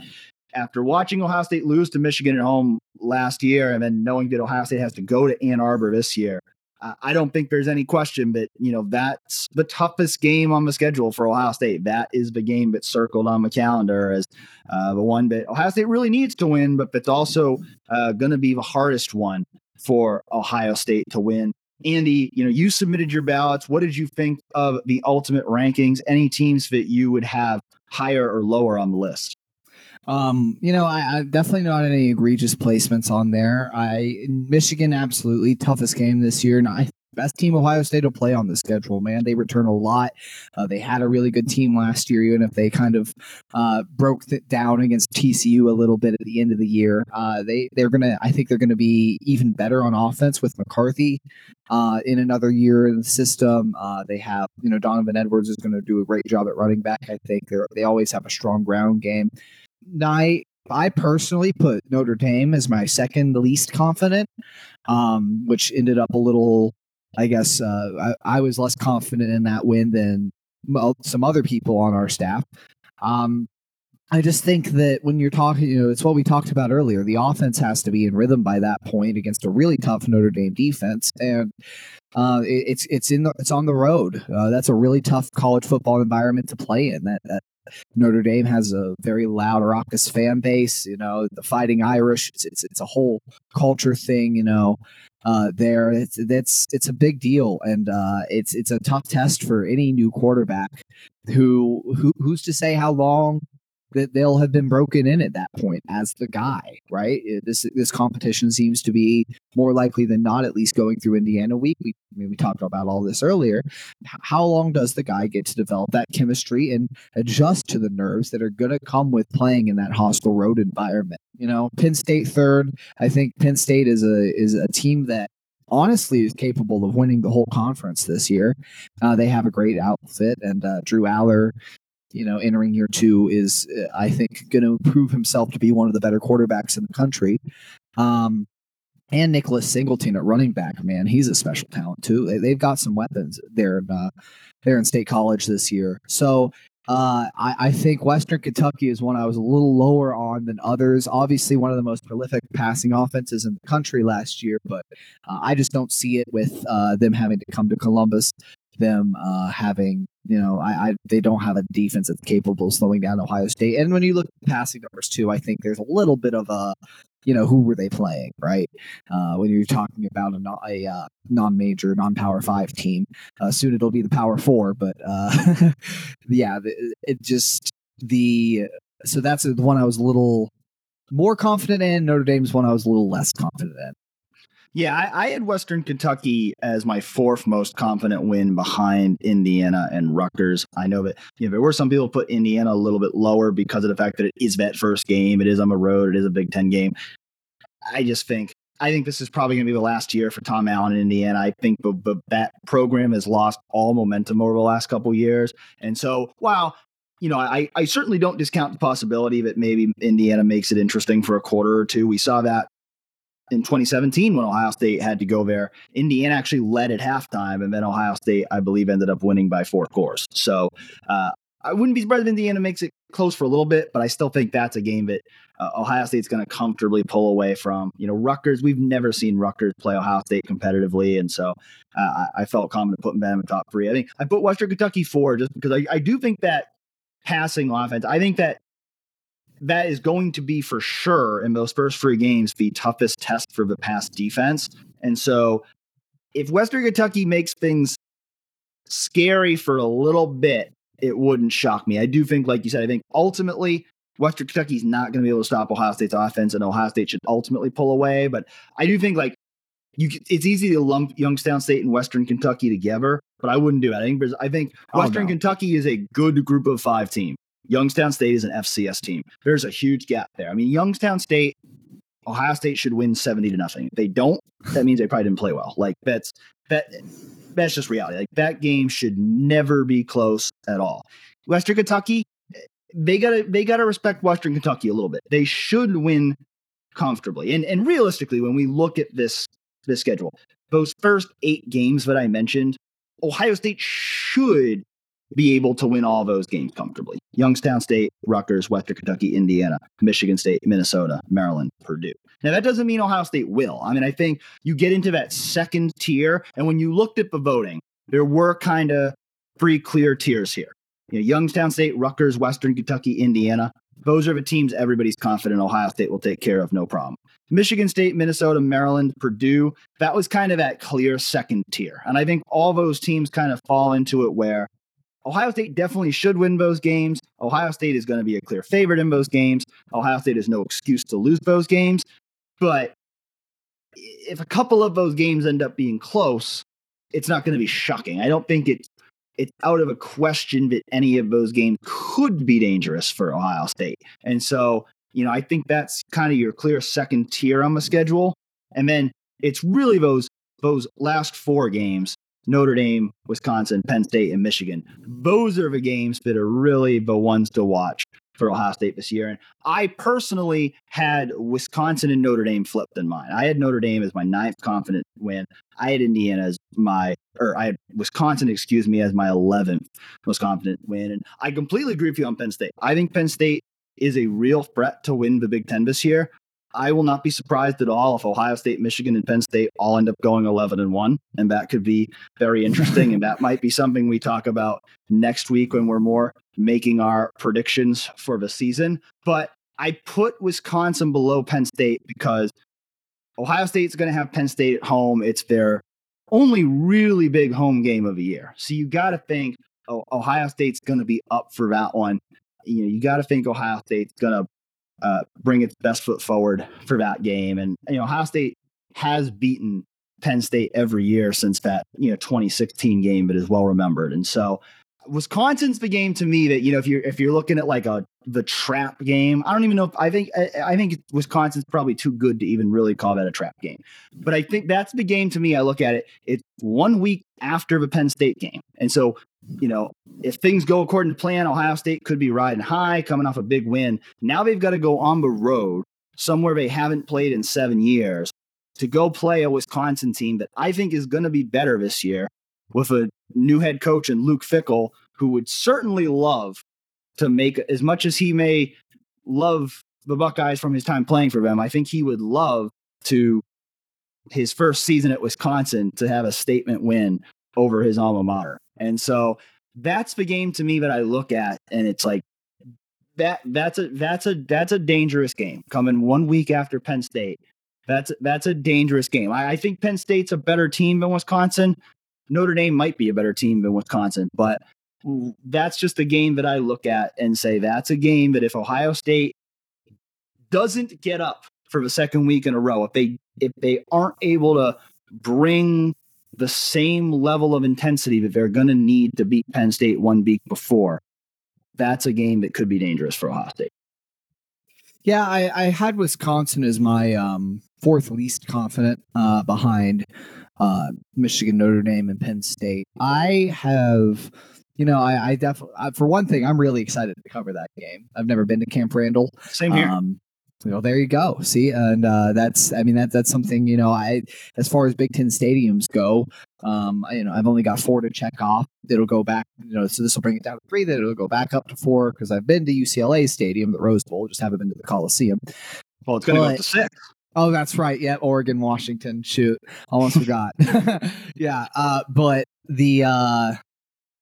after watching Ohio State lose to Michigan at home last year and then knowing that Ohio State has to go to Ann Arbor this year, I don't think there's any question, but you know that's the toughest game on the schedule for Ohio State. That is the game that's circled on the calendar as uh, the one that Ohio State really needs to win, but that's also uh, going to be the hardest one for Ohio State to win. Andy, you know, you submitted your ballots. What did you think of the ultimate rankings? Any teams that you would have higher or lower on the list? Um, you know, I, I, definitely not any egregious placements on there. I Michigan absolutely toughest game this year, and I best team Ohio State will play on the schedule. Man, they return a lot. Uh, they had a really good team last year, even if they kind of uh, broke it down against TCU a little bit at the end of the year. Uh, they they're gonna, I think they're gonna be even better on offense with McCarthy uh, in another year in the system. Uh, they have, you know, Donovan Edwards is going to do a great job at running back. I think they they always have a strong ground game. I I personally put Notre Dame as my second least confident, um, which ended up a little. I guess uh, I, I, was less confident in that win than some other people on our staff. Um, I just think that when you're talking, you know, it's what we talked about earlier. The offense has to be in rhythm by that point against a really tough Notre Dame defense, and uh, it, it's it's in the, it's on the road. Uh, that's a really tough college football environment to play in. That, that Notre Dame has a very loud, raucous fan base. You know, the Fighting Irish. It's it's, it's a whole culture thing. You know, uh, there it's it's it's a big deal, and uh, it's it's a tough test for any new quarterback. Who who who's to say how long that they'll have been broken in at that point as the guy, right? This this competition seems to be more likely than not, at least going through Indiana week. We I mean, we talked about all this earlier. How long does the guy get to develop that chemistry and adjust to the nerves that are going to come with playing in that hostile road environment? You know, Penn State third. I think Penn State is a is a team that honestly is capable of winning the whole conference this year. Uh, they have a great outfit, and uh, Drew Allar you know, entering year two is, uh, I think, going to prove himself to be one of the better quarterbacks in the country. Um, and Nicholas Singleton at running back, man, he's a special talent too. They, have got some weapons there in uh, there in State College this year. So uh, I, I, think Western Kentucky is one I was a little lower on than others. Obviously, one of the most prolific passing offenses in the country last year, but uh, I just don't see it with uh, them having to come to Columbus them uh, having, you know, I, I, they don't have a defense that's capable of slowing down Ohio State. And when you look at passing numbers too, I think there's a little bit of a, you know, who were they playing, right? Uh, when you're talking about a, a uh, non-major, non-power five team, uh, soon it'll be the power four. But uh, (laughs) yeah, it just the so that's the one I was a little more confident in. Notre Dame's one I was a little less confident in. Yeah, I, I, had Western Kentucky as my fourth most confident win behind Indiana and Rutgers. I know that you know there were some people put Indiana a little bit lower because of the fact that it is that first game, it is on the road, it is a Big Ten game. I just think I think this is probably going to be the last year for Tom Allen in Indiana. I think that program has lost all momentum over the last couple years, and so while you know, I, I certainly don't discount the possibility that maybe Indiana makes it interesting for a quarter or two. We saw that in 2017 when Ohio State had to go there. Indiana actually led at halftime, and then Ohio State, I believe, ended up winning by four scores. So uh, I wouldn't be surprised if Indiana makes it close for a little bit, but I still think that's a game that uh, Ohio State's going to comfortably pull away from. You know, Rutgers, we've never seen Rutgers play Ohio State competitively, and so uh, I, felt confident putting them in top three. I think I put Western Kentucky four just because I, I do think that passing offense, I think that that is going to be for sure in those first three games the toughest test for the pass defense. And so if Western Kentucky makes things scary for a little bit, it wouldn't shock me. I do think, like you said, I think ultimately Western Kentucky's not going to be able to stop Ohio State's offense, and Ohio State should ultimately pull away. But I do think like you, it's easy to lump Youngstown State and Western Kentucky together, but I wouldn't do it. I think I think oh, Western oh, no. Kentucky is a good group of five team. Youngstown State is an FCS team. There's a huge gap there. I mean, Youngstown State, Ohio State should win 70 to nothing. If they don't, that means they probably didn't play well. Like that's that that's just reality. Like that game should never be close at all. Western Kentucky, they gotta they gotta respect Western Kentucky a little bit. They should win comfortably. And and realistically, when we look at this this schedule, those first eight games that I mentioned, Ohio State should be able to win all those games comfortably. Youngstown State, Rutgers, Western Kentucky, Indiana, Michigan State, Minnesota, Maryland, Purdue. Now, that doesn't mean Ohio State will. I mean, I think you get into that second tier, and when you looked at the voting, there were kind of three clear tiers here. You know, Youngstown State, Rutgers, Western Kentucky, Indiana. Those are the teams everybody's confident Ohio State will take care of, no problem. Michigan State, Minnesota, Maryland, Purdue, that was kind of that clear second tier. And I think all those teams kind of fall into it where Ohio State definitely should win those games. Ohio State is going to be a clear favorite in those games. Ohio State has no excuse to lose those games. But if a couple of those games end up being close, it's not going to be shocking. I don't think it's it's out of a question that any of those games could be dangerous for Ohio State. And so, you know, I think that's kind of your clear second tier on the schedule. And then it's really those those last four games Notre Dame, Wisconsin, Penn State, and Michigan. Those are the games that are really the ones to watch for Ohio State this year. And I personally had Wisconsin and Notre Dame flipped in mine. I had Notre Dame as my ninth confident win. I had Indiana as my, or I had Wisconsin, excuse me, as my 11th most confident win. And I completely agree with you on Penn State. I think Penn State is a real threat to win the Big Ten this year. I will not be surprised at all if Ohio State, Michigan, and Penn State all end up going 11 and 1. And that could be very (laughs) interesting. and that might be something we talk about next week when we're more making our predictions for the season. But I put Wisconsin below Penn State because Ohio State's going to have Penn State at home. It's their only really big home game of the year. So you got to think oh, Ohio State's going to be up for that one. You know, you got to think Ohio State's going to uh, bring its best foot forward for that game. And you know, Ohio State has beaten Penn State every year since that you know 2016 game, but is well remembered. And so Wisconsin's the game to me that you know if you're if you're looking at like a the trap game, I don't even know if I think I, I, think Wisconsin's probably too good to even really call that a trap game. But I think that's the game to me. I look at it. It's one week after the Penn State game, and so you know if things go according to plan, Ohio State could be riding high, coming off a big win. Now they've got to go on the road somewhere they haven't played in seven years to go play a Wisconsin team that I think is going to be better this year with a new head coach and Luke Fickell, who would certainly love to make as much as he may love the Buckeyes from his time playing for them. I think he would love to his first season at Wisconsin to have a statement win over his alma mater. And so that's the game to me that I look at and it's like that that's a that's a that's a dangerous game coming one week after Penn State. That's that's a dangerous game. I, I think Penn State's a better team than Wisconsin. Notre Dame might be a better team than Wisconsin, but that's just a game that I look at and say that's a game that if Ohio State doesn't get up for the second week in a row, if they if they aren't able to bring the same level of intensity that they're going to need to beat Penn State one week before, that's a game that could be dangerous for Ohio State. Yeah, I, I had Wisconsin as my um, fourth least confident uh, behind uh, Michigan, Notre Dame, and Penn State. I have, you know, I, I definitely, for one thing, I'm really excited to cover that game. I've never been to Camp Randall. Same here. Um, you know, there you go. See, and uh, that's, I mean, that that's something, you know, I, as far as Big Ten stadiums go, um, I, you know, I've only got four to check off. It'll go back, you know, so this will bring it down to three. Then it'll go back up to four because I've been to UCLA Stadium, the Rose Bowl, just haven't been to the Coliseum. Well, it's going to go up to six. Oh, that's right. Yeah, Oregon, Washington. Shoot, almost forgot. (laughs) (laughs) yeah, uh, but the uh,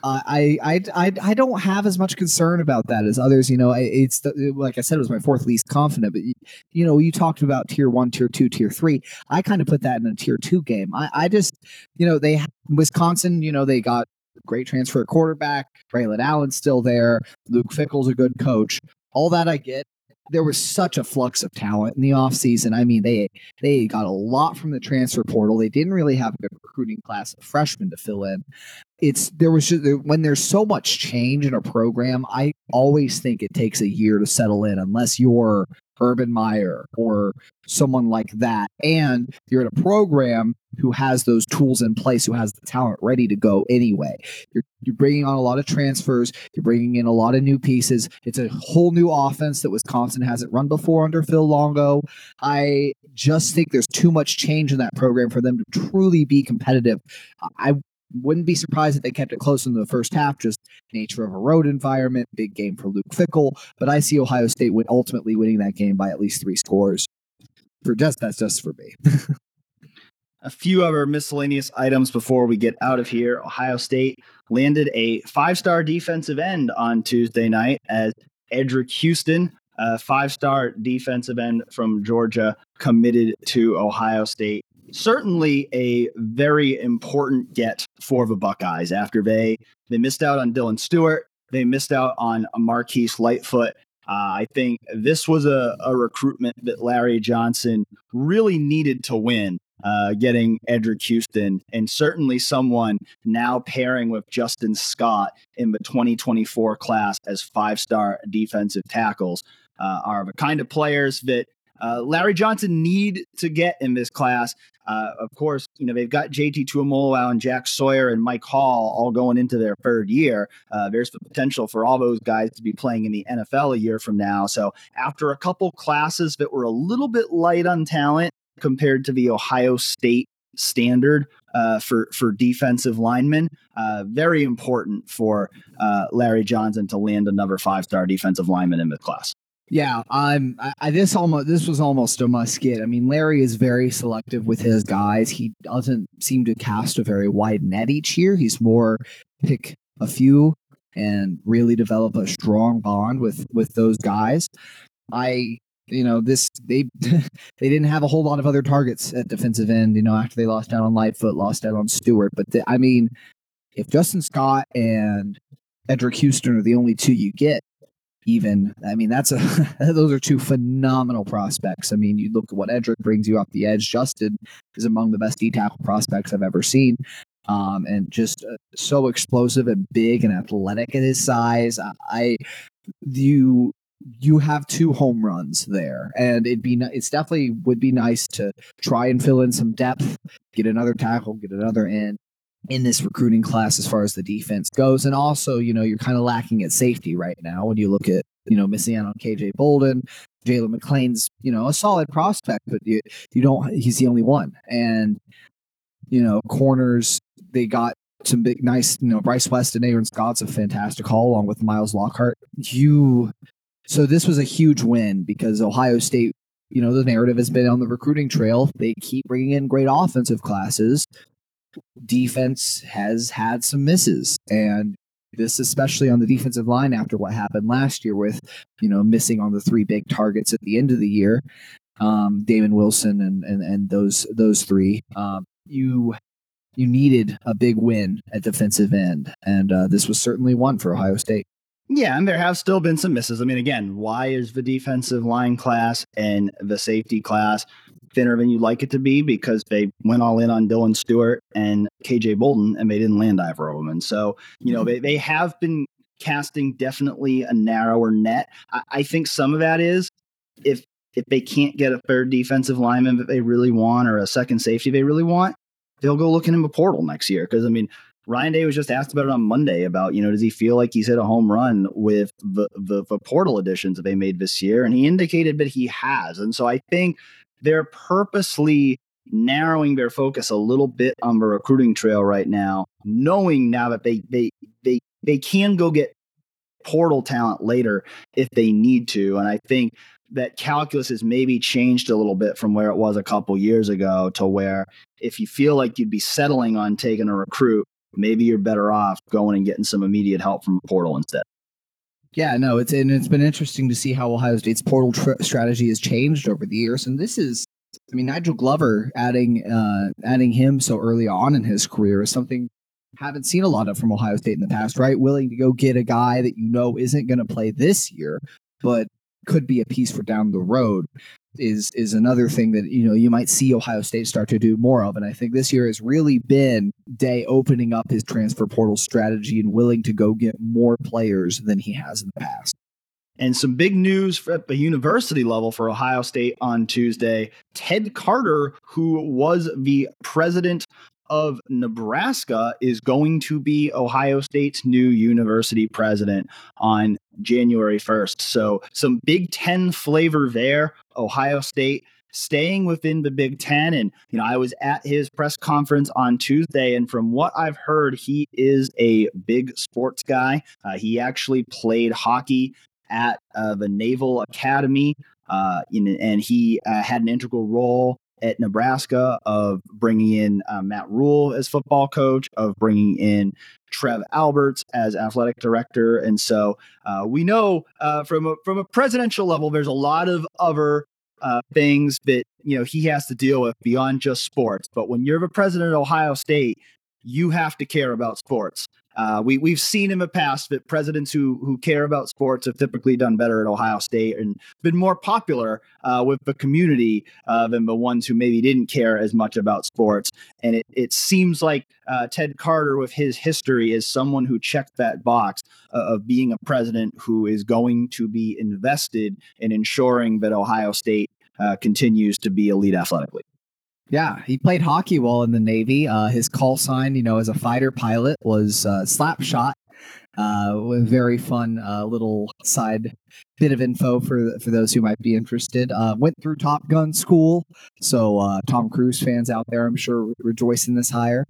I, I I I don't have as much concern about that as others. You know, it's the, like I said, it was my fourth least confident. But you know, you talked about tier one, tier two, tier three. I kind of put that in a tier two game. I, I just, you know, they Wisconsin. You know, they got great transfer quarterback. Braylon Allen's still there. Luke Fickell's a good coach. All that I get there was such a flux of talent in the offseason. I mean, they they got a lot from the transfer portal. They didn't really have a good recruiting class of freshmen to fill in. It's there was just, when there's so much change in a program, I always think it takes a year to settle in unless you're Urban Meyer or someone like that. And you're in a program who has those tools in place, who has the talent ready to go anyway. You're, you're bringing on a lot of transfers, you're bringing in a lot of new pieces. It's a whole new offense that Wisconsin hasn't run before under Phil Longo. I just think there's too much change in that program for them to truly be competitive. I wouldn't be surprised if they kept it close in the first half, just nature of a road environment, big game for Luke Fickell. But I see Ohio State ultimately winning that game by at least three scores. For just that's just for me. (laughs) a few other miscellaneous items before we get out of here. Ohio State landed a five star defensive end on Tuesday night as Eddrick Houston, a five star defensive end from Georgia, committed to Ohio State. Certainly a very important get for the Buckeyes after they they missed out on Dylan Stewart. They missed out on Marquise Lightfoot. Uh, I think this was a, a recruitment that Larry Johnson really needed to win uh, getting Eddrick Houston, and certainly someone now pairing with Justin Scott in the 2024 class as five star defensive tackles uh, are the kind of players that uh, Larry Johnson need to get in this class. Uh, of course, you know they've got JT Tuimoloau and Jack Sawyer and Mike Hall all going into their third year. Uh, there's the potential for all those guys to be playing in the NFL a year from now. So after a couple classes that were a little bit light on talent, compared to the Ohio State standard uh, for for defensive linemen. Uh, very important for uh, Larry Johnson to land another five star defensive lineman in the class. Yeah, I'm. I, this almost this was almost a must get. I mean, Larry is very selective with his guys. He doesn't seem to cast a very wide net each year. He's more pick a few and really develop a strong bond with with those guys. I you know this they (laughs) they didn't have a whole lot of other targets at defensive end you know after they lost out on lightfoot lost out on stewart but the, i mean if justin scott and Eddrick houston are the only two you get even i mean that's a (laughs) those are two phenomenal prospects. I mean you look at what eddrick brings you off the edge justin is among the best d tackle prospects i've ever seen um, and just uh, so explosive and big and athletic at his size. I you you have two home runs there, and it'd be it's definitely would be nice to try and fill in some depth, get another tackle, get another in in this recruiting class as far as the defense goes, and also you know you're kind of lacking at safety right now when you look at you know missing out on KJ Bolden. Jalen McLean's, you know, a solid prospect, but you you don't. He's the only one, and you know, corners they got some big, nice, you know, Bryce West and Aaron Scott's a fantastic haul along with Miles Lockhart. You so this was a huge win because Ohio State, you know, the narrative has been on the recruiting trail. They keep bringing in great offensive classes. Defense has had some misses, and this especially on the defensive line after what happened last year with, you know, missing on the three big targets at the end of the year, um, Damon Wilson and and and those those three. Um, you you needed a big win at defensive end, and uh, this was certainly one for Ohio State. Yeah, and there have still been some misses. I mean, again, why is the defensive line class and the safety class thinner than you'd like it to be? Because they went all in on Dylan Stewart and KJ Bolden and they didn't land either of them. And so, you know, mm-hmm. they, they have been casting definitely a narrower net. I, I think some of that is if if they can't get a third defensive lineman that they really want or a second safety they really want, they'll go looking in the portal next year. Because I mean, Ryan Day was just asked about it on Monday about, you know, does he feel like he's hit a home run with the, the, the portal additions that they made this year? And he indicated that he has. And so I think they're purposely narrowing their focus a little bit on the recruiting trail right now, knowing now that they they they they can go get portal talent later if they need to. And I think that calculus has maybe changed a little bit from where it was a couple years ago to where if you feel like you'd be settling on taking a recruit, maybe you're better off going and getting some immediate help from a portal instead. Yeah, no, it's and it's been interesting to see how Ohio State's portal tr- strategy has changed over the years, and this is, I mean, Nigel Glover adding uh, adding him so early on in his career is something I haven't seen a lot of from Ohio State in the past, right? Willing to go get a guy that you know isn't going to play this year, but could be a piece for down the road is is another thing that you know you might see Ohio State start to do more of. And I think this year has really been Day opening up his transfer portal strategy and willing to go get more players than he has in the past. And some big news at the university level for Ohio State on Tuesday. Ted Carter, who was the president of Nebraska is going to be Ohio State's new university president on January 1st. So, some Big Ten flavor there. Ohio State staying within the Big Ten. And, you know, I was at his press conference on Tuesday, and from what I've heard, he is a big sports guy. Uh, he actually played hockey at uh, the Naval Academy, uh, in, and he uh, had an integral role at Nebraska of bringing in uh, Matt Rhule as football coach, of bringing in Trev Alberts as athletic director, and so uh, we know uh, from a, from a presidential level, there's a lot of other uh, things that you know he has to deal with beyond just sports. But when you're the president of Ohio State, you have to care about sports. Uh, we we've seen in the past that presidents who who care about sports have typically done better at Ohio State and been more popular uh, with the community uh, than the ones who maybe didn't care as much about sports. And it it seems like uh, Ted Carter, with his history, is someone who checked that box uh, of being a president who is going to be invested in ensuring that Ohio State uh, continues to be elite athletically. Yeah, he played hockey while in the Navy. Uh, his call sign, you know, as a fighter pilot was uh, Slapshot. Uh, a very fun uh, little side bit of info for for those who might be interested. Uh, went through Top Gun school, so uh, Tom Cruise fans out there, I'm sure, rejoice in this hire.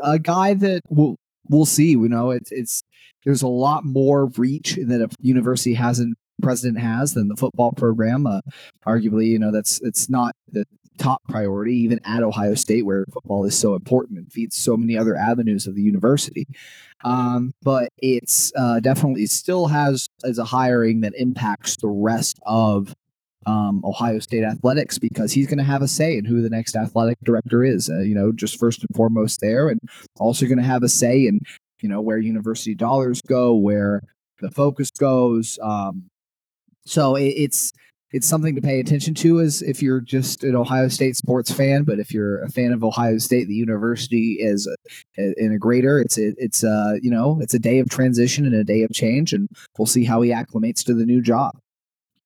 A guy that we'll we'll see. You know, it's it's there's a lot more reach that a university hasn't president has than the football program. Uh, arguably, you know, that's it's not the top priority, even at Ohio State, where football is so important and feeds so many other avenues of the university. Um, but it's uh, definitely still has as a hiring that impacts the rest of um, Ohio State athletics because he's going to have a say in who the next athletic director is. Uh, you know, just first and foremost there, and also going to have a say in you know where university dollars go, where the focus goes. Um, so it, it's it's something to pay attention to as if you're just an Ohio State sports fan. But if you're a fan of Ohio State, the university is a, in a greater. It's a, it's a you know it's a day of transition and a day of change, and we'll see how he acclimates to the new job.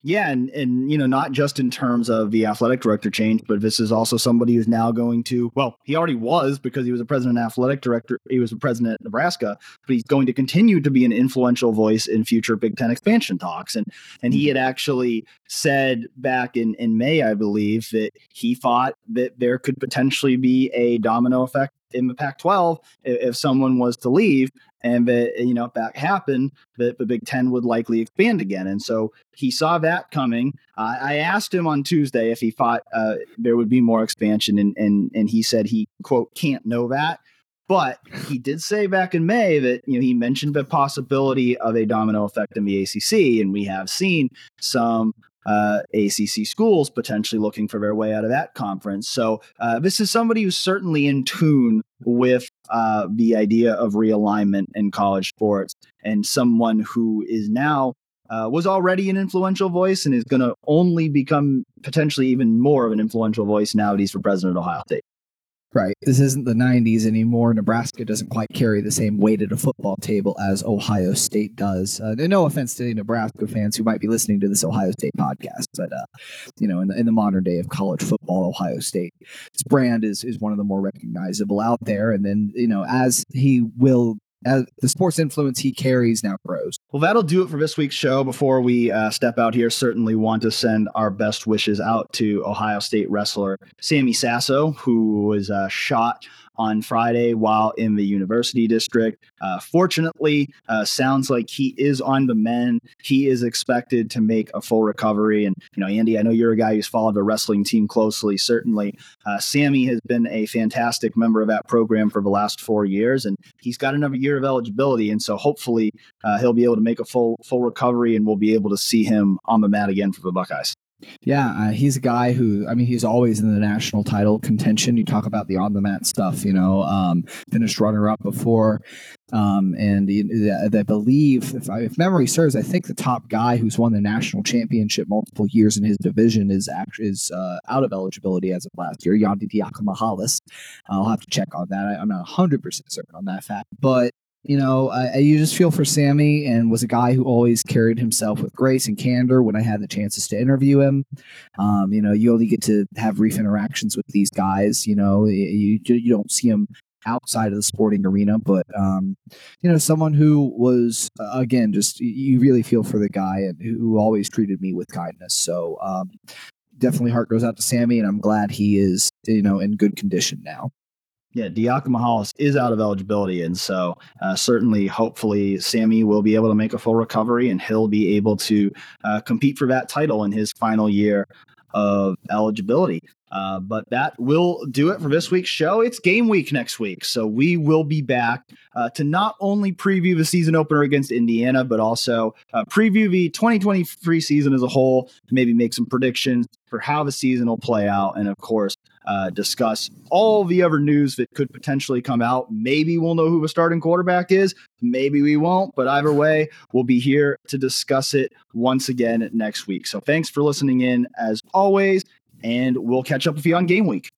Yeah, and and you know, not just in terms of the athletic director change, but this is also somebody who's now going to well, he already was because he was a president athletic director, he was a president at Nebraska, but he's going to continue to be an influential voice in future Big Ten expansion talks. And and he had actually said back in, in May, I believe, that he thought that there could potentially be a domino effect in the Pac-12 if, if someone was to leave and that you know if that happened that the big 10 would likely expand again. And so he saw that coming. Uh, i asked him on tuesday if he thought uh, there would be more expansion and, and and he said he quote can't know that. But he did say back in may that you know he mentioned the possibility of a domino effect in the acc and we have seen some uh, ACC schools potentially looking for their way out of that conference. So uh, this is somebody who's certainly in tune with uh, the idea of realignment in college sports, and someone who is now. Uh, was already an influential voice and is going to only become potentially even more of an influential voice now that he's for president of Ohio State. Right. This isn't the 90s anymore. Nebraska doesn't quite carry the same weight at a football table as Ohio State does. Uh, no offense to any Nebraska fans who might be listening to this Ohio State podcast, but uh, you know, in the, in the modern day of college football, Ohio State's brand is is one of the more recognizable out there. And then you know, as he will as the sports influence he carries now grows. Well, that'll do it for this week's show. Before we uh, step out here, certainly want to send our best wishes out to Ohio State wrestler Sammy Sasso, who was uh, shot on Friday while in the University District. Uh, fortunately, uh, sounds like he is on the mend. He is expected to make a full recovery. And, you know, Andy, I know you're a guy who's followed the wrestling team closely. Certainly, uh, Sammy has been a fantastic member of that program for the last four years, and he's got another year of eligibility. And so hopefully uh, he'll be able to make a full, full recovery and we'll be able to see him on the mat again for the Buckeyes. Yeah, uh, he's a guy who, I mean, he's always in the national title contention. You talk about the on the mat stuff, you know, um, finished runner up before. Um, and I believe, if, I, if, memory serves, I think the top guy who's won the national championship multiple years in his division is actually is uh, out of eligibility as of last year. Yianni Diakomihalis. I'll have to check on that. I, I'm not 100% certain on that fact. But you know, I, you just feel for Sammy and was a guy who always carried himself with grace and candor when I had the chances to interview him. Um, you know, you only get to have brief interactions with these guys. You know, you, you don't see them outside of the sporting arena, but um, you know, someone who was again just you really feel for the guy and who always treated me with kindness. So um, definitely heart goes out to Sammy, and I'm glad he is you know in good condition now. Yeah, Diakomihalis is out of eligibility. And so, uh, certainly, hopefully, Sammy will be able to make a full recovery and he'll be able to uh, compete for that title in his final year of eligibility. Uh, but that will do it for this week's show. It's game week next week. So we will be back uh, to not only preview the season opener against Indiana, but also uh, preview the 2023 season as a whole, maybe make some predictions for how the season will play out. And of course, uh, discuss all the other news that could potentially come out. Maybe we'll know who the starting quarterback is. Maybe we won't. But either way, we'll be here to discuss it once again next week. So thanks for listening in as always, and we'll catch up with you on game week.